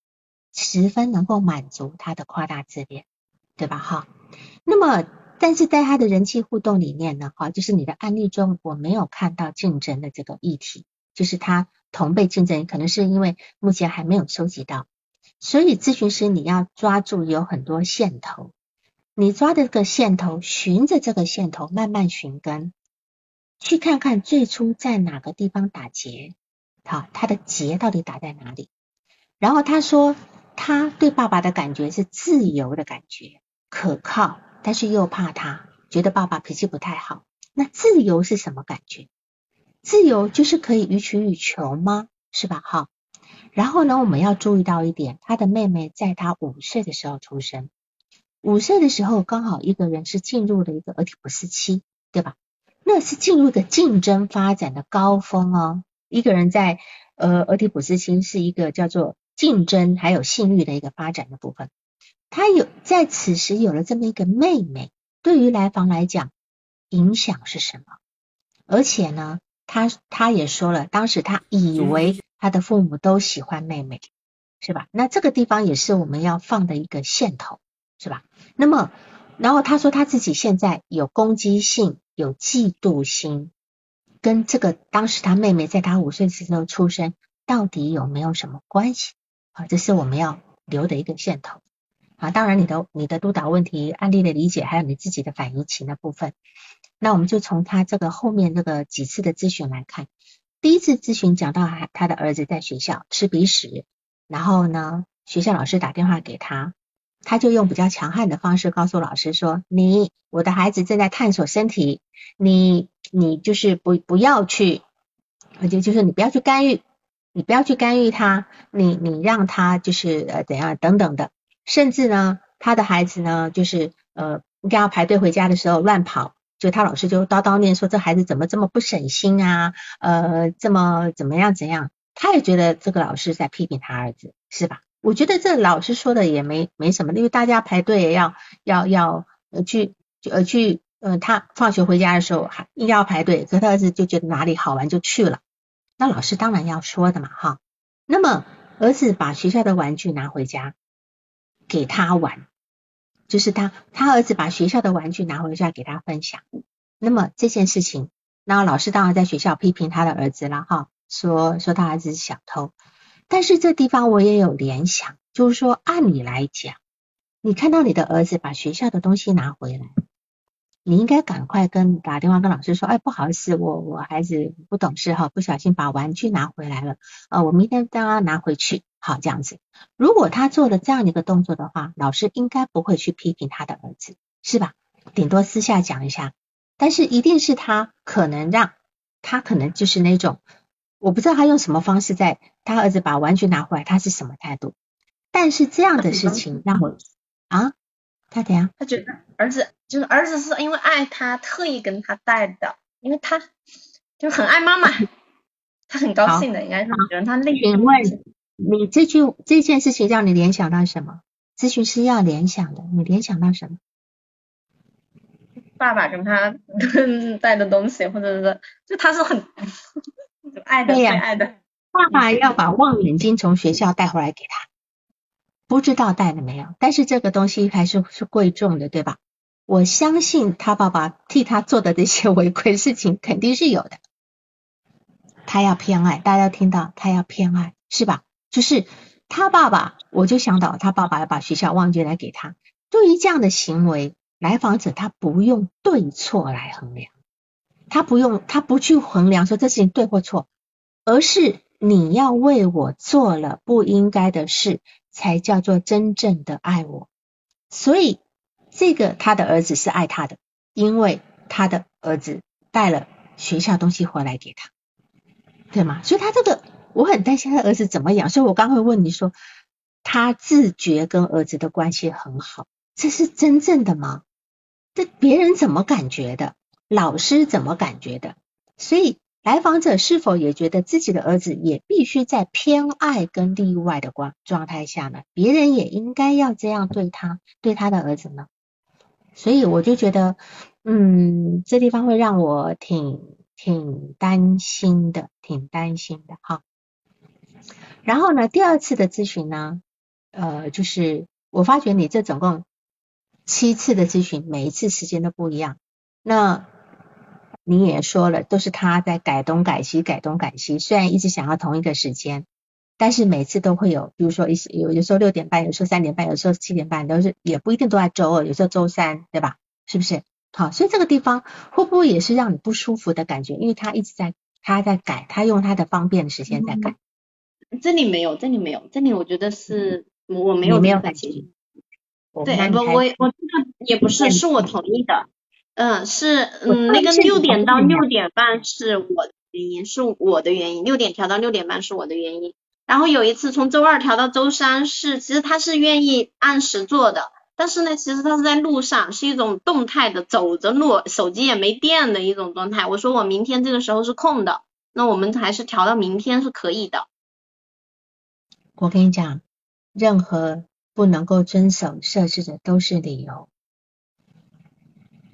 十分能够满足他的夸大自恋。对吧？哈，那么，但是在他的人际互动里面呢，哈，就是你的案例中，我没有看到竞争的这个议题，就是他同辈竞争，可能是因为目前还没有收集到，所以咨询师你要抓住有很多线头，你抓的这个线头，循着这个线头慢慢寻根，去看看最初在哪个地方打结，好，他的结到底打在哪里？然后他说，他对爸爸的感觉是自由的感觉。可靠，但是又怕他，觉得爸爸脾气不太好。那自由是什么感觉？自由就是可以予取予求吗？是吧？哈。然后呢，我们要注意到一点，他的妹妹在他五岁的时候出生，五岁的时候刚好一个人是进入了一个俄狄浦斯期，对吧？那是进入的竞争发展的高峰哦。一个人在呃俄狄浦斯期是一个叫做竞争还有性欲的一个发展的部分。他有在此时有了这么一个妹妹，对于来访来讲，影响是什么？而且呢，他他也说了，当时他以为他的父母都喜欢妹妹，是吧？那这个地方也是我们要放的一个线头，是吧？那么，然后他说他自己现在有攻击性、有嫉妒心，跟这个当时他妹妹在他五岁的时候出生，到底有没有什么关系？啊，这是我们要留的一个线头。啊，当然你的你的督导问题案例的理解，还有你自己的反移情的部分，那我们就从他这个后面这个几次的咨询来看。第一次咨询讲到他他的儿子在学校吃鼻屎，然后呢，学校老师打电话给他，他就用比较强悍的方式告诉老师说：“你我的孩子正在探索身体，你你就是不不要去，就就是你不要去干预，你不要去干预他，你你让他就是呃怎样等等的。”甚至呢，他的孩子呢，就是呃应该要排队回家的时候乱跑，就他老师就叨叨念说这孩子怎么这么不省心啊，呃，这么怎么样怎样，他也觉得这个老师在批评他儿子，是吧？我觉得这老师说的也没没什么，因为大家排队要要要呃去呃去呃他放学回家的时候还应该要排队，可他儿子就觉得哪里好玩就去了，那老师当然要说的嘛哈。那么儿子把学校的玩具拿回家给他玩，就是他他儿子把学校的玩具拿回家给他分享。那么这件事情，那老师当然在学校批评他的儿子了哈，说说他儿子是小偷。但是这地方我也有联想，就是说，按理来讲，你看到你的儿子把学校的东西拿回来，你应该赶快跟打电话跟老师说，哎，不好意思，我我孩子不懂事哈，不小心把玩具拿回来了，呃，我明天让他拿回去，好这样子。如果他做了这样的一个动作的话，老师应该不会去批评他的儿子，是吧？顶多私下讲一下，但是一定是他可能让他可能就是那种。我不知道他用什么方式在他儿子把玩具拿回来，他是什么态度？但是这样的事情让我啊，他怎样？他觉得儿子就是儿子是因为爱他特意跟他带的，因为他就很爱妈妈，他很高兴的，应该是觉得他内心。你这句这件事情让你联想到什么？咨询师要联想的，你联想到什么？爸爸跟他带的东西，或者是就他是很。爱的，爱的。爸爸要把望远镜从学校带回来给他，不知道带了没有？但是这个东西还是是贵重的，对吧？我相信他爸爸替他做的这些违规事情肯定是有的。他要偏爱，大家听到他要偏爱是吧？就是他爸爸，我就想到他爸爸要把学校忘记来给他。对于这样的行为，来访者他不用对错来衡量。他不用，他不去衡量说这事情对或错，而是你要为我做了不应该的事，才叫做真正的爱我。所以这个他的儿子是爱他的，因为他的儿子带了学校东西回来给他，对吗？所以他这个我很担心他儿子怎么养，所以我刚会问你说，他自觉跟儿子的关系很好，这是真正的吗？这别人怎么感觉的？老师怎么感觉的？所以来访者是否也觉得自己的儿子也必须在偏爱跟例外的状状态下呢？别人也应该要这样对他，对他的儿子呢？所以我就觉得，嗯，这地方会让我挺挺担心的，挺担心的哈。然后呢，第二次的咨询呢，呃，就是我发觉你这总共七次的咨询，每一次时间都不一样，那。你也说了，都是他在改东改西，改东改西。虽然一直想要同一个时间，但是每次都会有，比如说一有有时候六点半，有时候三点半，有时候七点半，都是也不一定都在周二，有时候周三，对吧？是不是？好，所以这个地方会不会也是让你不舒服的感觉？因为他一直在他在改，他用他的方便的时间在改。这里没有，这里没有，这里我觉得是我没有没有感情。对，不我我这个也不是，是我同意的。嗯，是嗯，那个六点到六点半是我的原因，是我的原因。六点调到六点半是我的原因。然后有一次从周二调到周三，是其实他是愿意按时做的，但是呢，其实他是在路上，是一种动态的走着路，手机也没电的一种状态。我说我明天这个时候是空的，那我们还是调到明天是可以的。我跟你讲，任何不能够遵守设置的都是理由。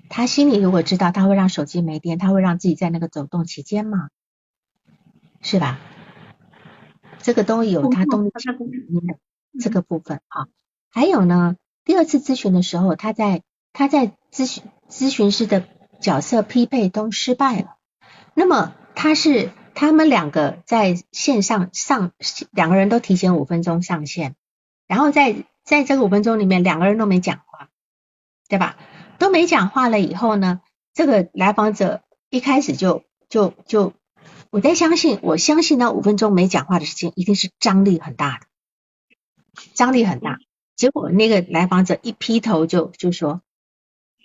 他心里如果知道他会让手机没电，他会让自己在那个走动期间吗？是吧？这个都有他动力的这个部分啊。还有呢，第二次咨询的时候，他在他在咨询咨询师的角色匹配都失败了。那么他是他们两个在线上上两个人都提前五分钟上线，然后在在这个五分钟里面两个人都没讲话，对吧？都没讲话了以后呢，这个来访者一开始就就就，我在相信，我相信那五分钟没讲话的时间一定是张力很大的，张力很大。结果那个来访者一劈头就就说：“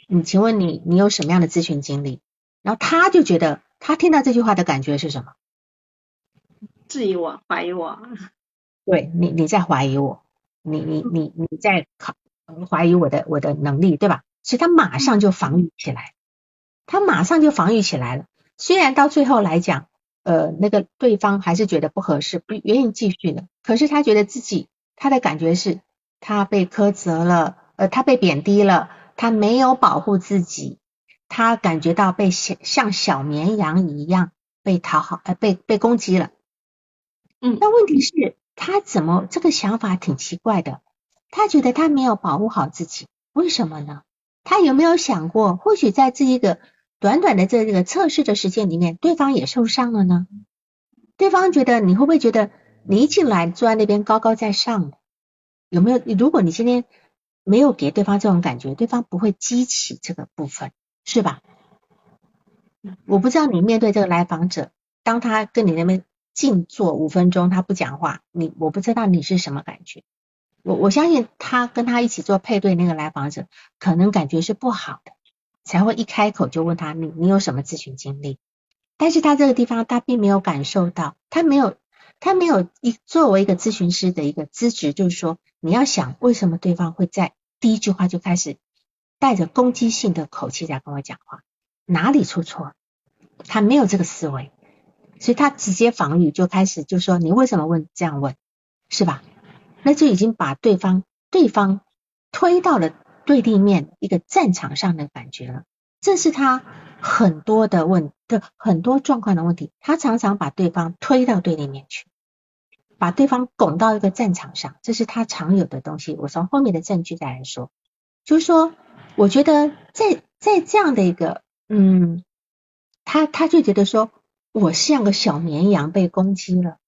你请问你你有什么样的咨询经历？”然后他就觉得他听到这句话的感觉是什么？质疑我，怀疑我。对你你在怀疑我，你你你你在考怀疑我的我的能力，对吧？所以他马上就防御起来，他马上就防御起来了。虽然到最后来讲，呃，那个对方还是觉得不合适，不愿意继续的，可是他觉得自己他的感觉是，他被苛责了，呃，他被贬低了，他没有保护自己，他感觉到被像像小绵羊一样被讨好，呃，被被攻击了。嗯，那问题是，他怎么这个想法挺奇怪的？他觉得他没有保护好自己，为什么呢？他有没有想过，或许在这一个短短的这个测试的时间里面，对方也受伤了呢？对方觉得你会不会觉得你一进来坐在那边高高在上的？有没有？如果你今天没有给对方这种感觉，对方不会激起这个部分，是吧？我不知道你面对这个来访者，当他跟你那边。静坐五分钟，他不讲话，你我不知道你是什么感觉。我我相信他跟他一起做配对那个来访者，可能感觉是不好的，才会一开口就问他你你有什么咨询经历。但是他这个地方他并没有感受到，他没有他没有一作为一个咨询师的一个资质，就是说你要想为什么对方会在第一句话就开始带着攻击性的口气在跟我讲话，哪里出错？他没有这个思维。所以他直接防御，就开始就说你为什么问这样问，是吧？那就已经把对方对方推到了对立面一个战场上的感觉了。这是他很多的问的很多状况的问题，他常常把对方推到对立面去，把对方拱到一个战场上，这是他常有的东西。我从后面的证据再来说，就是说，我觉得在在这样的一个嗯，他他就觉得说。我像个小绵羊被攻击了，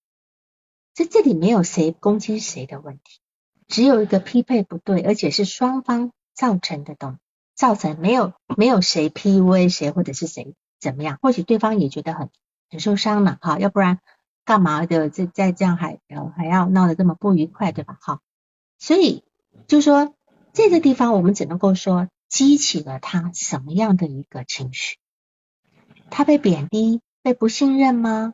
在这里没有谁攻击谁的问题，只有一个匹配不对，而且是双方造成的东，造成没有没有谁 PUA 谁或者是谁怎么样，或许对方也觉得很很受伤了哈，要不然干嘛的再再这样还还要闹得这么不愉快对吧？哈，所以就说这个地方我们只能够说激起了他什么样的一个情绪，他被贬低。被不信任吗？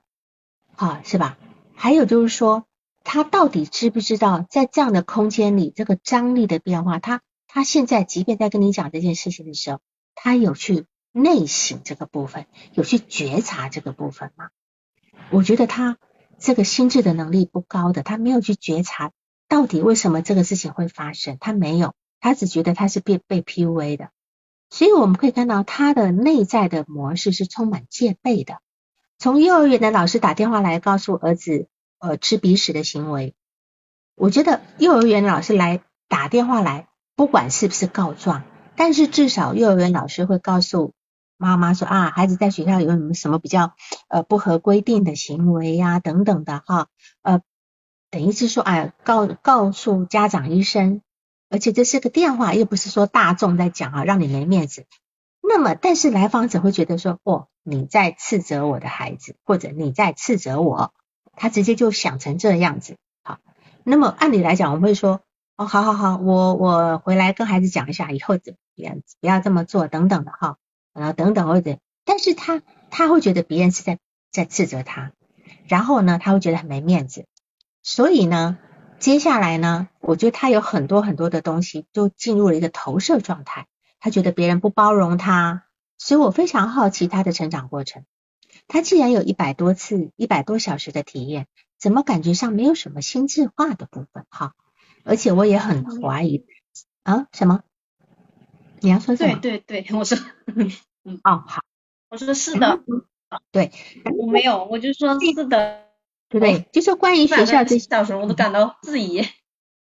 啊，是吧？还有就是说，他到底知不知道，在这样的空间里，这个张力的变化，他他现在即便在跟你讲这件事情的时候，他有去内省这个部分，有去觉察这个部分吗？我觉得他这个心智的能力不高的，他没有去觉察到底为什么这个事情会发生，他没有，他只觉得他是被被 PUA 的，所以我们可以看到他的内在的模式是充满戒备的。从幼儿园的老师打电话来告诉儿子，呃，吃鼻屎的行为，我觉得幼儿园老师来打电话来，不管是不是告状，但是至少幼儿园老师会告诉妈妈说啊，孩子在学校有什么什么比较呃不合规定的行为呀等等的哈，呃，等于是说哎告告诉家长一声，而且这是个电话，又不是说大众在讲啊，让你没面子。那么，但是来访者会觉得说，哦，你在斥责我的孩子，或者你在斥责我，他直接就想成这样子。好，那么按理来讲，我们会说，哦，好好好，我我回来跟孩子讲一下，以后怎不要不要这么做，等等的哈，呃，等等或者，但是他他会觉得别人是在在斥责他，然后呢，他会觉得很没面子，所以呢，接下来呢，我觉得他有很多很多的东西就进入了一个投射状态。他觉得别人不包容他，所以我非常好奇他的成长过程。他既然有一百多次、一百多小时的体验，怎么感觉上没有什么心智化的部分？哈，而且我也很怀疑啊，什么？你要说什么？对对对，我说，嗯，哦，好，我说是的，对，我没有，我就说是的，对不对？就说关于学校这些小时候，我都感到质疑。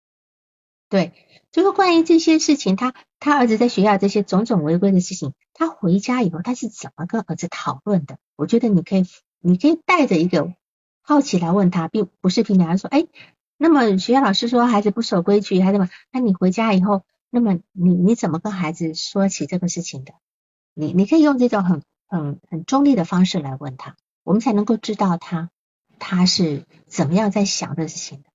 对，就是关于这些事情，他他儿子在学校这些种种违规的事情，他回家以后他是怎么跟儿子讨论的？我觉得你可以，你可以带着一个好奇来问他，并不是凭良说，哎，那么学校老师说孩子不守规矩，孩子们，那你回家以后，那么你你怎么跟孩子说起这个事情的？你你可以用这种很很很中立的方式来问他，我们才能够知道他他是怎么样在想这事情的。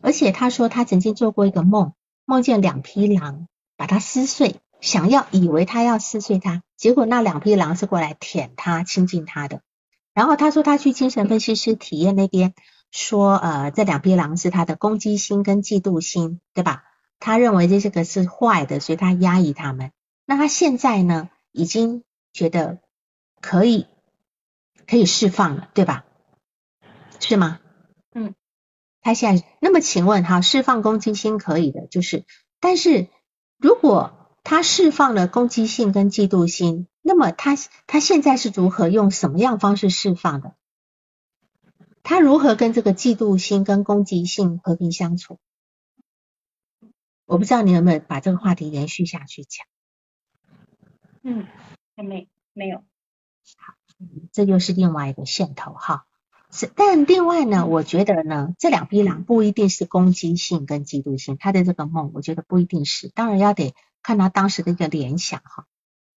而且他说他曾经做过一个梦，梦见两匹狼把它撕碎，想要以为他要撕碎他，结果那两匹狼是过来舔他、亲近他的。然后他说他去精神分析师体验那边，说呃这两匹狼是他的攻击心跟嫉妒心，对吧？他认为这些个是坏的，所以他压抑他们。那他现在呢，已经觉得可以可以释放了，对吧？是吗？嗯，他现在那么，请问哈，释放攻击心可以的，就是，但是如果他释放了攻击性跟嫉妒心，那么他他现在是如何用什么样方式释放的？他如何跟这个嫉妒心跟攻击性和平相处？我不知道你有没有把这个话题延续下去讲。嗯，还没没有。好，这又是另外一个线头哈。是，但另外呢，我觉得呢，这两匹狼不一定是攻击性跟嫉妒性，他的这个梦，我觉得不一定是。当然要得看他当时的一个联想哈。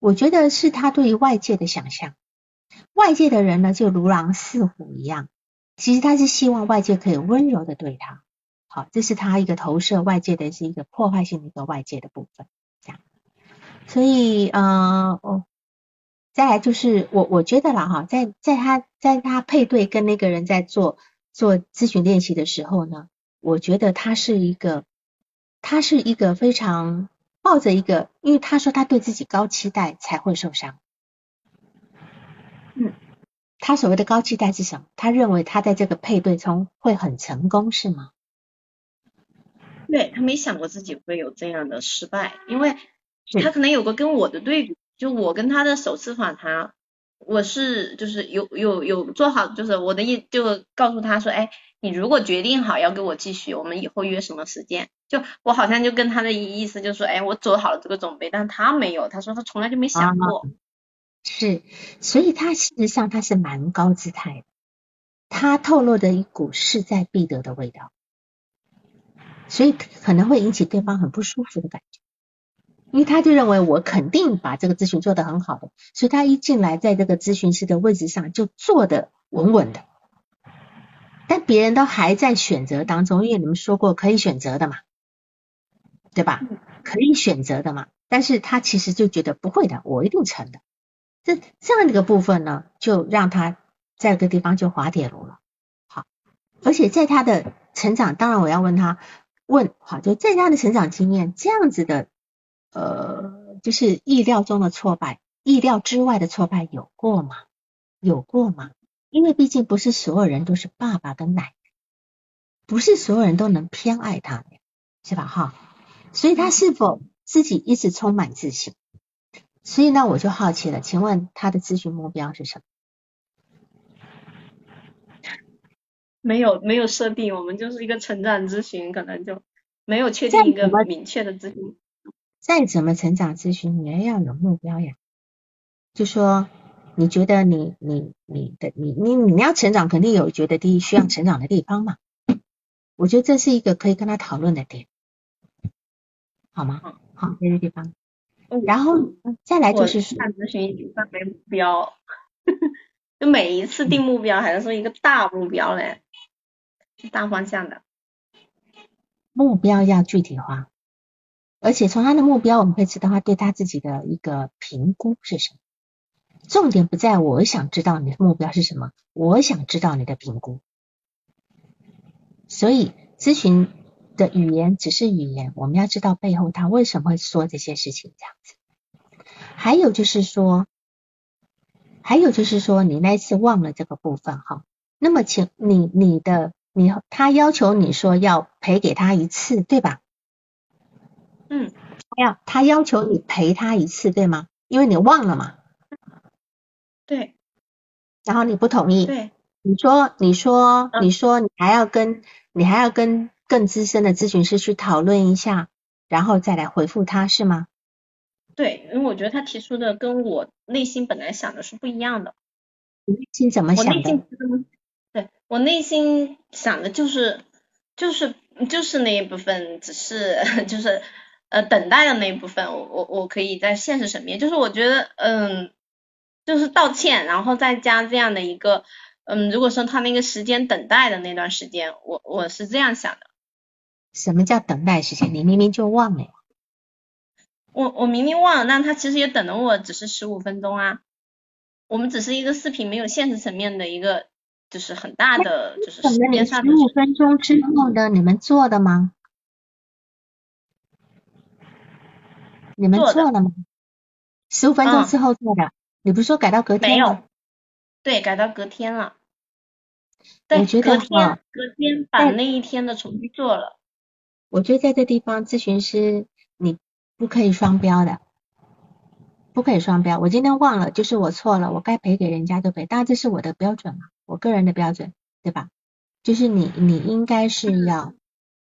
我觉得是他对于外界的想象，外界的人呢就如狼似虎一样。其实他是希望外界可以温柔的对他，好，这是他一个投射外界的是一个破坏性的一个外界的部分，这样。所以，呃，哦，再来就是我我觉得了哈，在在他在他配对跟那个人在做做咨询练习的时候呢，我觉得他是一个他是一个非常抱着一个，因为他说他对自己高期待才会受伤。嗯他所谓的高期待是什么？他认为他在这个配对中会很成功，是吗？对他没想过自己会有这样的失败，因为他可能有个跟我的对比，就我跟他的首次访谈，我是就是有有有做好，就是我的意就告诉他说，哎，你如果决定好要跟我继续，我们以后约什么时间？就我好像就跟他的意思就是说，哎，我做好了这个准备，但他没有，他说他从来就没想过。是，所以他事实上他是蛮高姿态的，他透露的一股势在必得的味道，所以可能会引起对方很不舒服的感觉，因为他就认为我肯定把这个咨询做得很好的，所以他一进来在这个咨询师的位置上就坐得稳稳的，但别人都还在选择当中，因为你们说过可以选择的嘛，对吧？可以选择的嘛，但是他其实就觉得不会的，我一定成的。这这样的一个部分呢，就让他在这个地方就滑铁卢了。好，而且在他的成长，当然我要问他问，好，就在他的成长经验，这样子的呃，就是意料中的挫败，意料之外的挫败有过吗？有过吗？因为毕竟不是所有人都是爸爸跟奶奶，不是所有人都能偏爱他的，是吧？哈，所以他是否自己一直充满自信？所以呢，我就好奇了，请问他的咨询目标是什么？没有，没有设定，我们就是一个成长咨询，可能就没有确定一个明确的咨询。再怎么成长咨询，你也要有目标呀。就说你觉得你你你的你你你要成长，肯定有觉得第一需要成长的地方嘛。我觉得这是一个可以跟他讨论的点，好吗？好，这个地方。然后再来就是看咨询一般没目标，就每一次定目标还是说一个大目标嘞，大方向的。目标要具体化，而且从他的目标我们会知道他对他自己的一个评估是什么。重点不在我想知道你的目标是什么，我想知道你的评估。所以咨询。的语言只是语言，我们要知道背后他为什么会说这些事情这样子。还有就是说，还有就是说，你那次忘了这个部分哈。那么，请你你的你他要求你说要赔给他一次，对吧？嗯，要他要求你陪他一次，对吗？因为你忘了嘛。对。然后你不同意。对。你说，你说，你说，你还要跟，你还要跟。更资深的咨询师去讨论一下，然后再来回复他是吗？对，因为我觉得他提出的跟我内心本来想的是不一样的。你内心怎么想的？对我内心想的就是就是就是那一部分，只是 就是呃等待的那一部分，我我我可以在现实层面，就是我觉得嗯，就是道歉，然后再加这样的一个嗯，如果说他那个时间等待的那段时间，我我是这样想的。什么叫等待时间？你明明就忘了。我我明明忘了，但他其实也等了我，只是十五分钟啊。我们只是一个视频，没有现实层面的一个，就是很大的，就是时间上的。十五分钟之后的你们做的吗？你们做了吗？十五分钟之后做的，你不是说改到隔天吗？没有，对，改到隔天了。我觉得隔天隔天把那一天的重新做了。我觉得在这地方咨询师你不可以双标的，不可以双标。我今天忘了，就是我错了，我该赔给人家就赔，当然这是我的标准嘛，我个人的标准，对吧？就是你你应该是要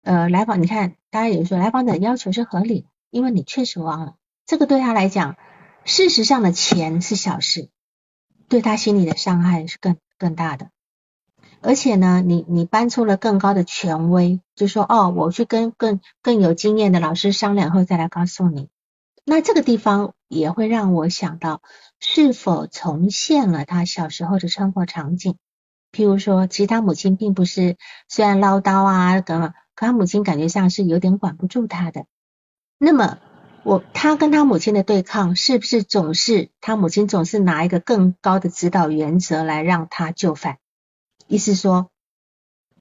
呃来访，你看大家有说来访者要求是合理的，因为你确实忘了，这个对他来讲，事实上的钱是小事，对他心里的伤害是更更大的。而且呢，你你搬出了更高的权威，就说哦，我去跟更更有经验的老师商量后再来告诉你。那这个地方也会让我想到，是否重现了他小时候的生活场景？譬如说，其实他母亲并不是虽然唠叨啊，可可他母亲感觉上是有点管不住他的。那么我他跟他母亲的对抗，是不是总是他母亲总是拿一个更高的指导原则来让他就范？意思说，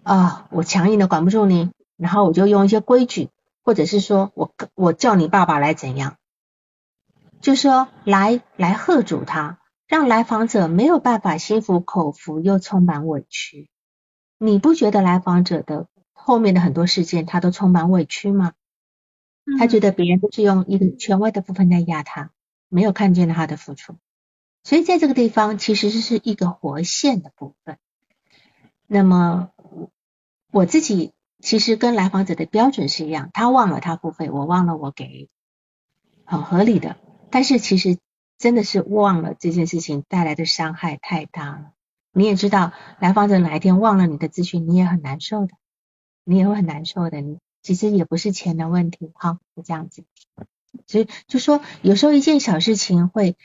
啊，我强硬的管不住你，然后我就用一些规矩，或者是说我我叫你爸爸来怎样，就说来来喝阻他，让来访者没有办法心服口服，又充满委屈。你不觉得来访者的后面的很多事件，他都充满委屈吗？他觉得别人都是用一个权威的部分在压他，没有看见他的付出，所以在这个地方其实是一个活线的部分。那么我自己其实跟来访者的标准是一样，他忘了他付费，我忘了我给，很合理的。但是其实真的是忘了这件事情带来的伤害太大了。你也知道，来访者哪一天忘了你的咨询，你也很难受的，你也会很难受的。你其实也不是钱的问题，哈，是这样子。所以就说有时候一件小事情会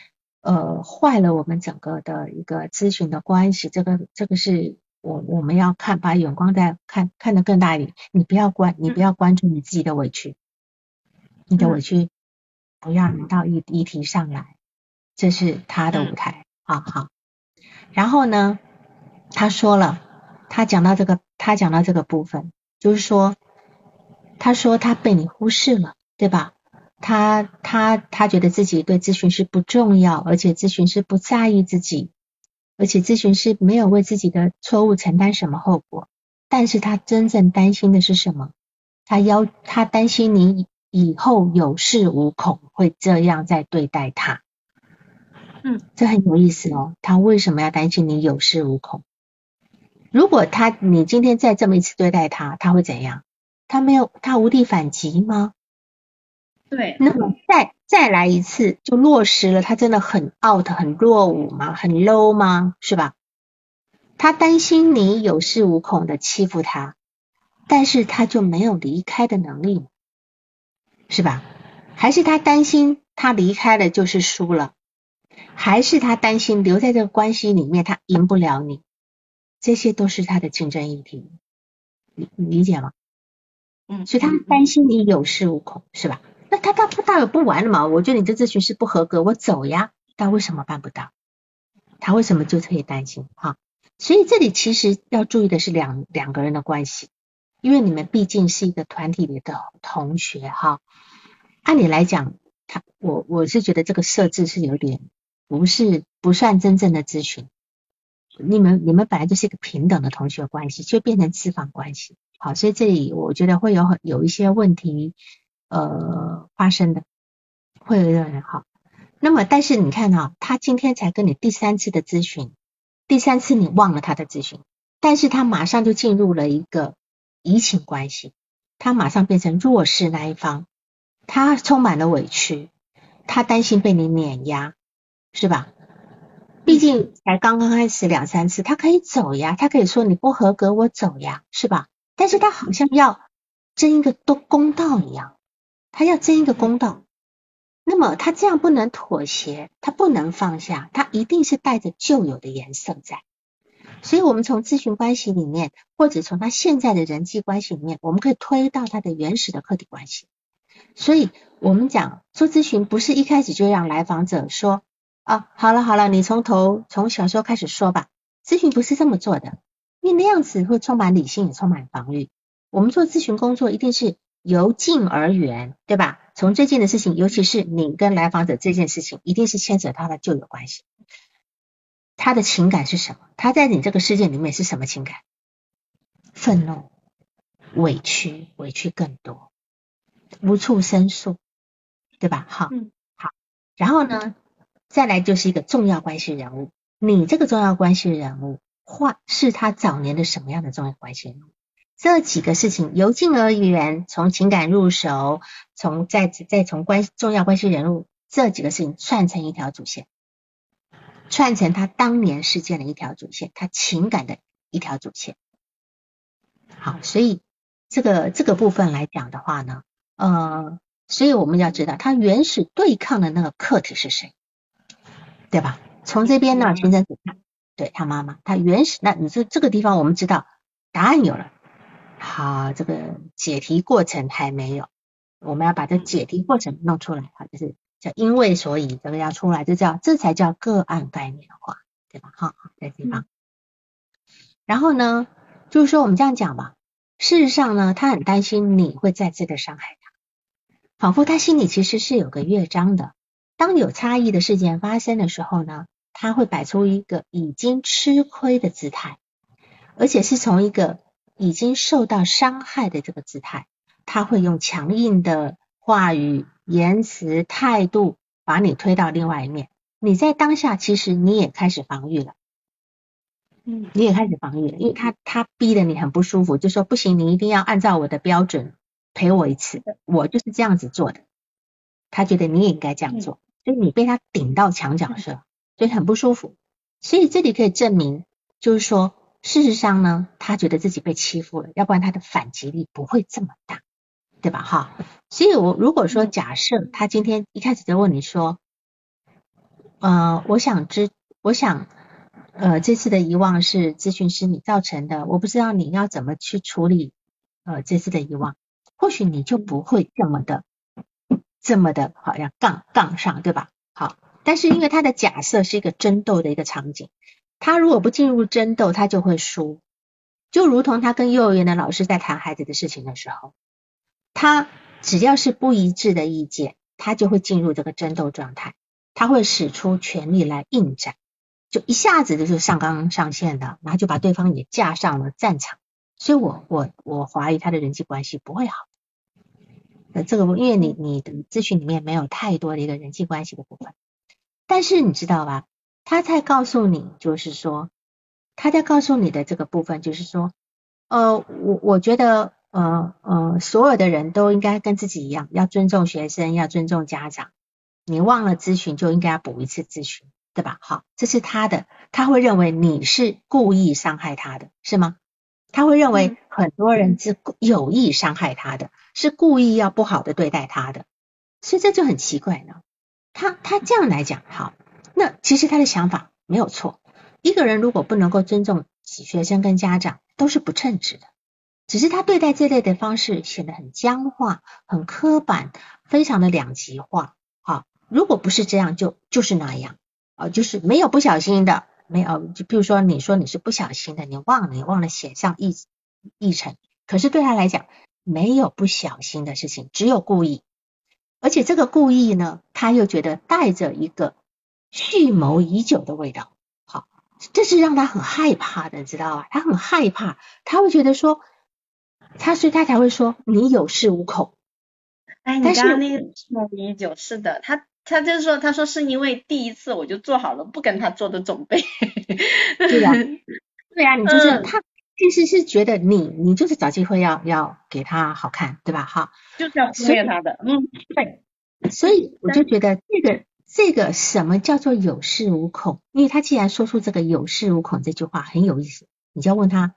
呃坏了我们整个的一个咨询的关系，这个这个是。我我们要看，把眼光再看看得更大一点。你不要关，你不要关注你自己的委屈，你的委屈不要拿到议议题上来，这是他的舞台，好好。然后呢，他说了，他讲到这个，他讲到这个部分，就是说，他说他被你忽视了，对吧？他他他觉得自己对咨询师不重要，而且咨询师不在意自己。而且咨询师没有为自己的错误承担什么后果，但是他真正担心的是什么？他要他担心你以后有恃无恐，会这样在对待他。嗯，这很有意思哦。他为什么要担心你有恃无恐？如果他你今天再这么一次对待他，他会怎样？他没有他无力反击吗？对，那么再再来一次就落实了，他真的很 out 很落伍吗？很 low 吗？是吧？他担心你有恃无恐的欺负他，但是他就没有离开的能力，是吧？还是他担心他离开了就是输了？还是他担心留在这个关系里面他赢不了你？这些都是他的竞争议题，你理解吗？嗯，所以他担心你有恃无恐，是吧？那他他不大有不完了嘛？我觉得你这咨询师不合格，我走呀。但为什么办不到？他为什么就特别担心？哈，所以这里其实要注意的是两两个人的关系，因为你们毕竟是一个团体里的同学哈。按理来讲，他我我是觉得这个设置是有点不是不算真正的咨询。你们你们本来就是一个平等的同学关系，却变成私访关系。好，所以这里我觉得会有很有一些问题。呃，发生的会有人好，那么但是你看哈，他今天才跟你第三次的咨询，第三次你忘了他的咨询，但是他马上就进入了一个移情关系，他马上变成弱势那一方，他充满了委屈，他担心被你碾压，是吧？毕竟才刚刚开始两三次，他可以走呀，他可以说你不合格，我走呀，是吧？但是他好像要争一个都公道一样。他要争一个公道，那么他这样不能妥协，他不能放下，他一定是带着旧有的颜色在。所以，我们从咨询关系里面，或者从他现在的人际关系里面，我们可以推到他的原始的客体关系。所以，我们讲做咨询，不是一开始就让来访者说啊，好了好了，你从头从小时候开始说吧。咨询不是这么做的，因为那样子会充满理性，也充满防御。我们做咨询工作，一定是。由近而远，对吧？从最近的事情，尤其是你跟来访者这件事情，一定是牵扯到他旧有关系。他的情感是什么？他在你这个世界里面是什么情感？愤怒、委屈，委屈更多，无处申诉，对吧？好，好。然后呢，再来就是一个重要关系人物。你这个重要关系人物，或是他早年的什么样的重要关系人物？这几个事情由近而远，从情感入手，从再再从关重要关系人物这几个事情串成一条主线，串成他当年事件的一条主线，他情感的一条主线。好，所以这个这个部分来讲的话呢，呃，所以我们要知道他原始对抗的那个客体是谁，对吧？从这边呢，形成对他妈妈，他原始那你说这个地方我们知道答案有了。好，这个解题过程还没有，我们要把这解题过程弄出来。好，就是叫因为所以，这个要出来，这叫这才叫个案概念化，对吧？好，在地方。然后呢，就是说我们这样讲吧，事实上呢，他很担心你会再次的伤害他，仿佛他心里其实是有个乐章的。当有差异的事件发生的时候呢，他会摆出一个已经吃亏的姿态，而且是从一个。已经受到伤害的这个姿态，他会用强硬的话语、言辞、态度把你推到另外一面。你在当下其实你也开始防御了，嗯，你也开始防御了，因为他他逼得你很不舒服，就说不行，你一定要按照我的标准陪我一次，我就是这样子做的。他觉得你也应该这样做，所以你被他顶到墙角上，所以很不舒服。所以这里可以证明，就是说。事实上呢，他觉得自己被欺负了，要不然他的反击力不会这么大，对吧？哈，所以我如果说假设他今天一开始就问你说，呃，我想知，我想，呃，这次的遗忘是咨询师你造成的，我不知道你要怎么去处理，呃，这次的遗忘，或许你就不会这么的，这么的好像杠杠上，对吧？好，但是因为他的假设是一个争斗的一个场景。他如果不进入争斗，他就会输，就如同他跟幼儿园的老师在谈孩子的事情的时候，他只要是不一致的意见，他就会进入这个争斗状态，他会使出全力来应战，就一下子就是上纲上线的，然后就把对方也架上了战场，所以我我我怀疑他的人际关系不会好，呃，这个因为你你的咨询里面没有太多的一个人际关系的部分，但是你知道吧？他在告诉你，就是说，他在告诉你的这个部分，就是说，呃，我我觉得，呃呃，所有的人都应该跟自己一样，要尊重学生，要尊重家长。你忘了咨询，就应该补一次咨询，对吧？好，这是他的，他会认为你是故意伤害他的，是吗？他会认为很多人是有意伤害他的，是故意要不好的对待他的，所以这就很奇怪呢。他他这样来讲，好。那其实他的想法没有错。一个人如果不能够尊重学生跟家长，都是不称职的。只是他对待这类的方式显得很僵化、很刻板、非常的两极化。好，如果不是这样，就就是那样啊，就是没有不小心的，没有。就比如说，你说你是不小心的，你忘了，你忘了写上议议程。可是对他来讲，没有不小心的事情，只有故意。而且这个故意呢，他又觉得带着一个。蓄谋已久的味道，好，这是让他很害怕的，知道吧？他很害怕，他会觉得说，他所以他才会说你有恃无恐。哎，你刚刚那个蓄谋已久，是的，他他就是说，他说是因为第一次我就做好了不跟他做的准备。对呀，对呀，你就是他其实是觉得你你就是找机会要要给他好看，对吧？哈，就是要忽略他的，嗯，对，所以我就觉得这个。这个什么叫做有恃无恐？因为他既然说出这个有恃无恐这句话很有意思，你就要问他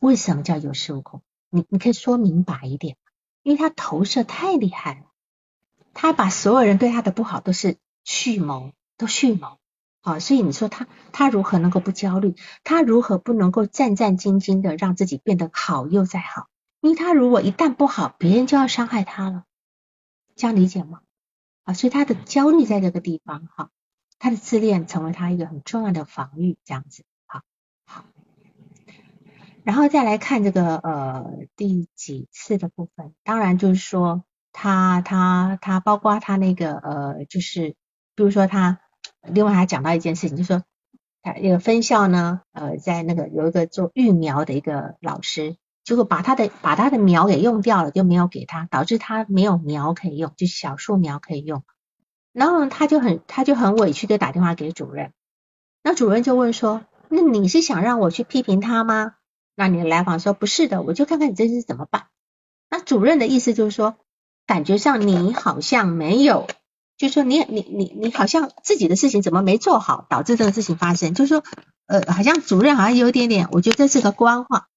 为什么叫有恃无恐？你你可以说明白一点，因为他投射太厉害了，他把所有人对他的不好都是蓄谋，都蓄谋，啊，所以你说他他如何能够不焦虑？他如何不能够战战兢兢的让自己变得好又再好？因为他如果一旦不好，别人就要伤害他了，这样理解吗？啊，所以他的焦虑在这个地方，哈，他的自恋成为他一个很重要的防御，这样子，好，好。然后再来看这个呃第几次的部分，当然就是说他他他包括他那个呃就是比如说他另外还讲到一件事情，就是说他那个分校呢呃在那个有一个做育苗的一个老师，结果把他的把他的苗给用掉了，就没有给他，导致他没有苗可以用，就是小树苗可以用，然后他就很他就很委屈的打电话给主任，那主任就问说，那你是想让我去批评他吗？那你来访说不是的，我就看看你这是怎么办。那主任的意思就是说，感觉上你好像没有，就说你你你你好像自己的事情怎么没做好，导致这个事情发生。就是说，呃，好像主任好像有点点，我觉得这是个官话，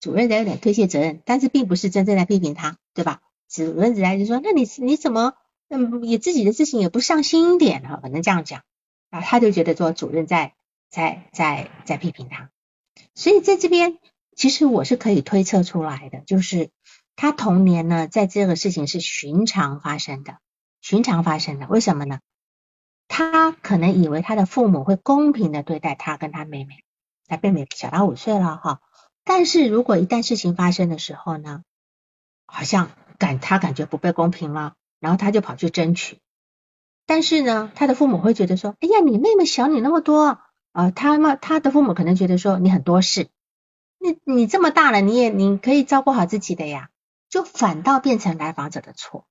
主任在有点推卸责任，但是并不是真正在批评他，对吧？主任只在就说，那你你怎么嗯你自己的事情也不上心一点呢？反正这样讲，啊，他就觉得说主任在在在在批评他。所以在这边，其实我是可以推测出来的，就是他童年呢，在这个事情是寻常发生的，寻常发生的。为什么呢？他可能以为他的父母会公平的对待他跟他妹妹，他妹妹小他五岁了哈。但是如果一旦事情发生的时候呢，好像感他感觉不被公平了，然后他就跑去争取。但是呢，他的父母会觉得说，哎呀，你妹妹小你那么多。啊，他嘛，他的父母可能觉得说你很多事，你你这么大了，你也你可以照顾好自己的呀，就反倒变成来访者的错。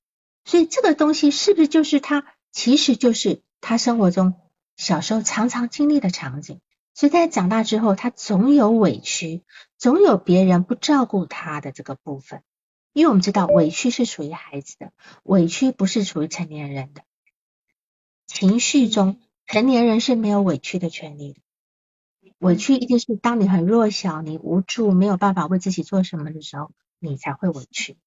所以这个东西是不是就是他，其实就是他生活中小时候常常经历的场景。所以在长大之后，他总有委屈，总有别人不照顾他的这个部分。因为我们知道委屈是属于孩子的，委屈不是属于成年人的情绪中。成年人是没有委屈的权利的，委屈一定是当你很弱小、你无助、没有办法为自己做什么的时候，你才会委屈。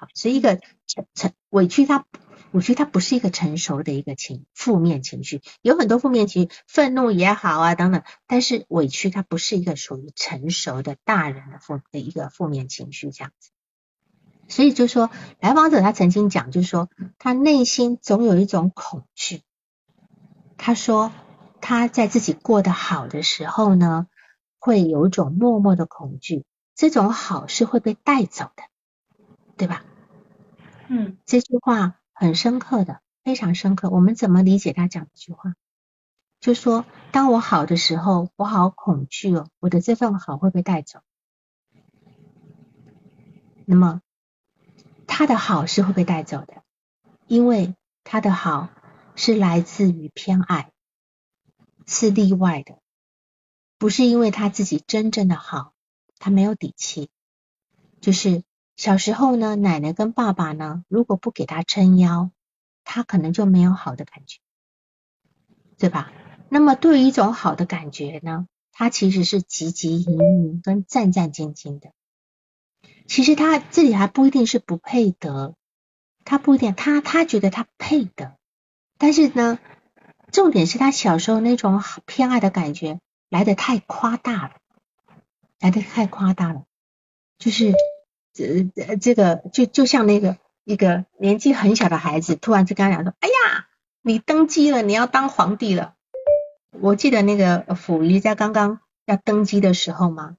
好，所以一个成成委屈，它委屈它不是一个成熟的一个情负面情绪，有很多负面情绪，愤怒也好啊等等，但是委屈它不是一个属于成熟的大人的负的一个负面情绪这样子。所以就说来访者他曾经讲，就是说他内心总有一种恐惧。他说他在自己过得好的时候呢，会有一种默默的恐惧，这种好是会被带走的，对吧？嗯，这句话很深刻的，非常深刻。我们怎么理解他讲这句话？就说当我好的时候，我好恐惧哦，我的这份好会被带走。那么他的好是会被带走的，因为他的好。是来自于偏爱，是例外的，不是因为他自己真正的好，他没有底气。就是小时候呢，奶奶跟爸爸呢，如果不给他撑腰，他可能就没有好的感觉，对吧？那么对于一种好的感觉呢，他其实是汲汲营营跟战战兢兢的。其实他这里还不一定是不配得，他不一定，他他觉得他配得。但是呢，重点是他小时候那种偏爱的感觉来的太夸大了，来的太夸大了，就是这这这个就就像那个一个年纪很小的孩子，突然就跟他讲说：“哎呀，你登基了，你要当皇帝了。”我记得那个溥仪在刚刚要登基的时候嘛，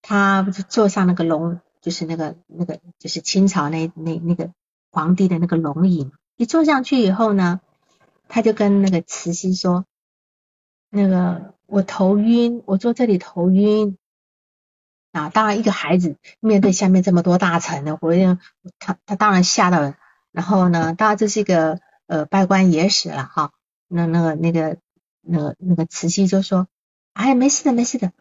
他不是坐上那个龙，就是那个那个就是清朝那那那个皇帝的那个龙椅，一坐上去以后呢。他就跟那个慈禧说：“那个我头晕，我坐这里头晕啊。”当然，一个孩子面对下面这么多大臣呢，我他他当然吓到了。然后呢，当然这是一个呃拜官野史了哈。那那个那个那个那个慈禧就说：“哎，没事的，没事的，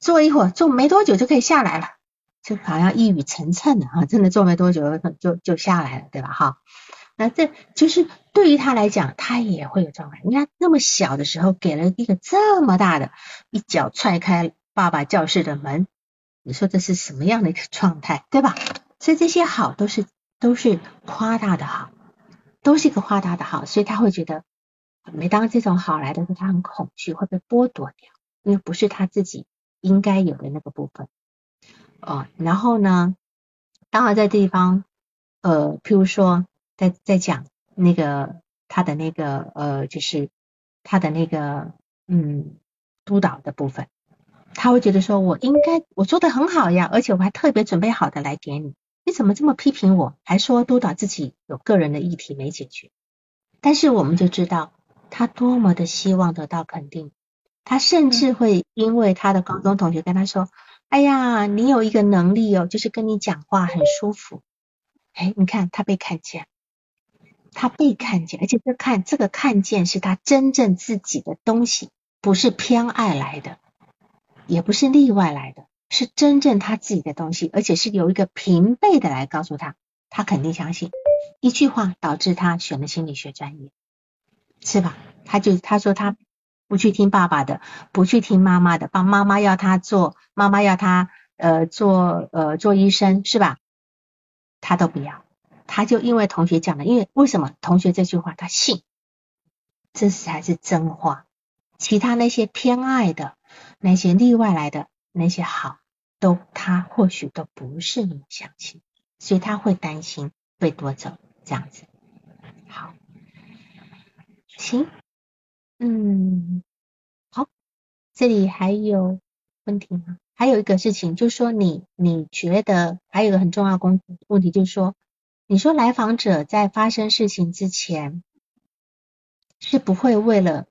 坐一会儿，坐没多久就可以下来了。”就好像一语成谶的哈，真的坐没多久就就下来了，对吧？哈。那这就是对于他来讲，他也会有状态。你看那么小的时候，给了一个这么大的，一脚踹开爸爸教室的门，你说这是什么样的一个状态，对吧？所以这些好都是都是夸大的好，都是一个夸大的好，所以他会觉得，每当这种好来的时候，他很恐惧会被剥夺掉，因为不是他自己应该有的那个部分。哦，然后呢，当然在地方，呃，譬如说。在在讲那个他的那个呃，就是他的那个嗯督导的部分，他会觉得说，我应该我做的很好呀，而且我还特别准备好的来给你，你怎么这么批评我，还说督导自己有个人的议题没解决？但是我们就知道他多么的希望得到肯定，他甚至会因为他的高中同学跟他说，哎呀，你有一个能力哦，就是跟你讲话很舒服，哎，你看他被看见，他被看见，而且这看这个看见是他真正自己的东西，不是偏爱来的。也不是例外来的，是真正他自己的东西，而且是有一个平辈的来告诉他，他肯定相信。一句话导致他选了心理学专业，是吧？他就他说他不去听爸爸的，不去听妈妈的，帮妈妈要他做，妈妈要他呃做呃做医生，是吧？他都不要，他就因为同学讲的，因为为什么同学这句话他信，这才是真话，其他那些偏爱的。那些例外来的那些好，都他或许都不是那么相信，所以他会担心被夺走这样子。好，行，嗯，好，这里还有问题吗？还有一个事情，就是说你你觉得还有一个很重要工问题，就是说，你说来访者在发生事情之前是不会为了。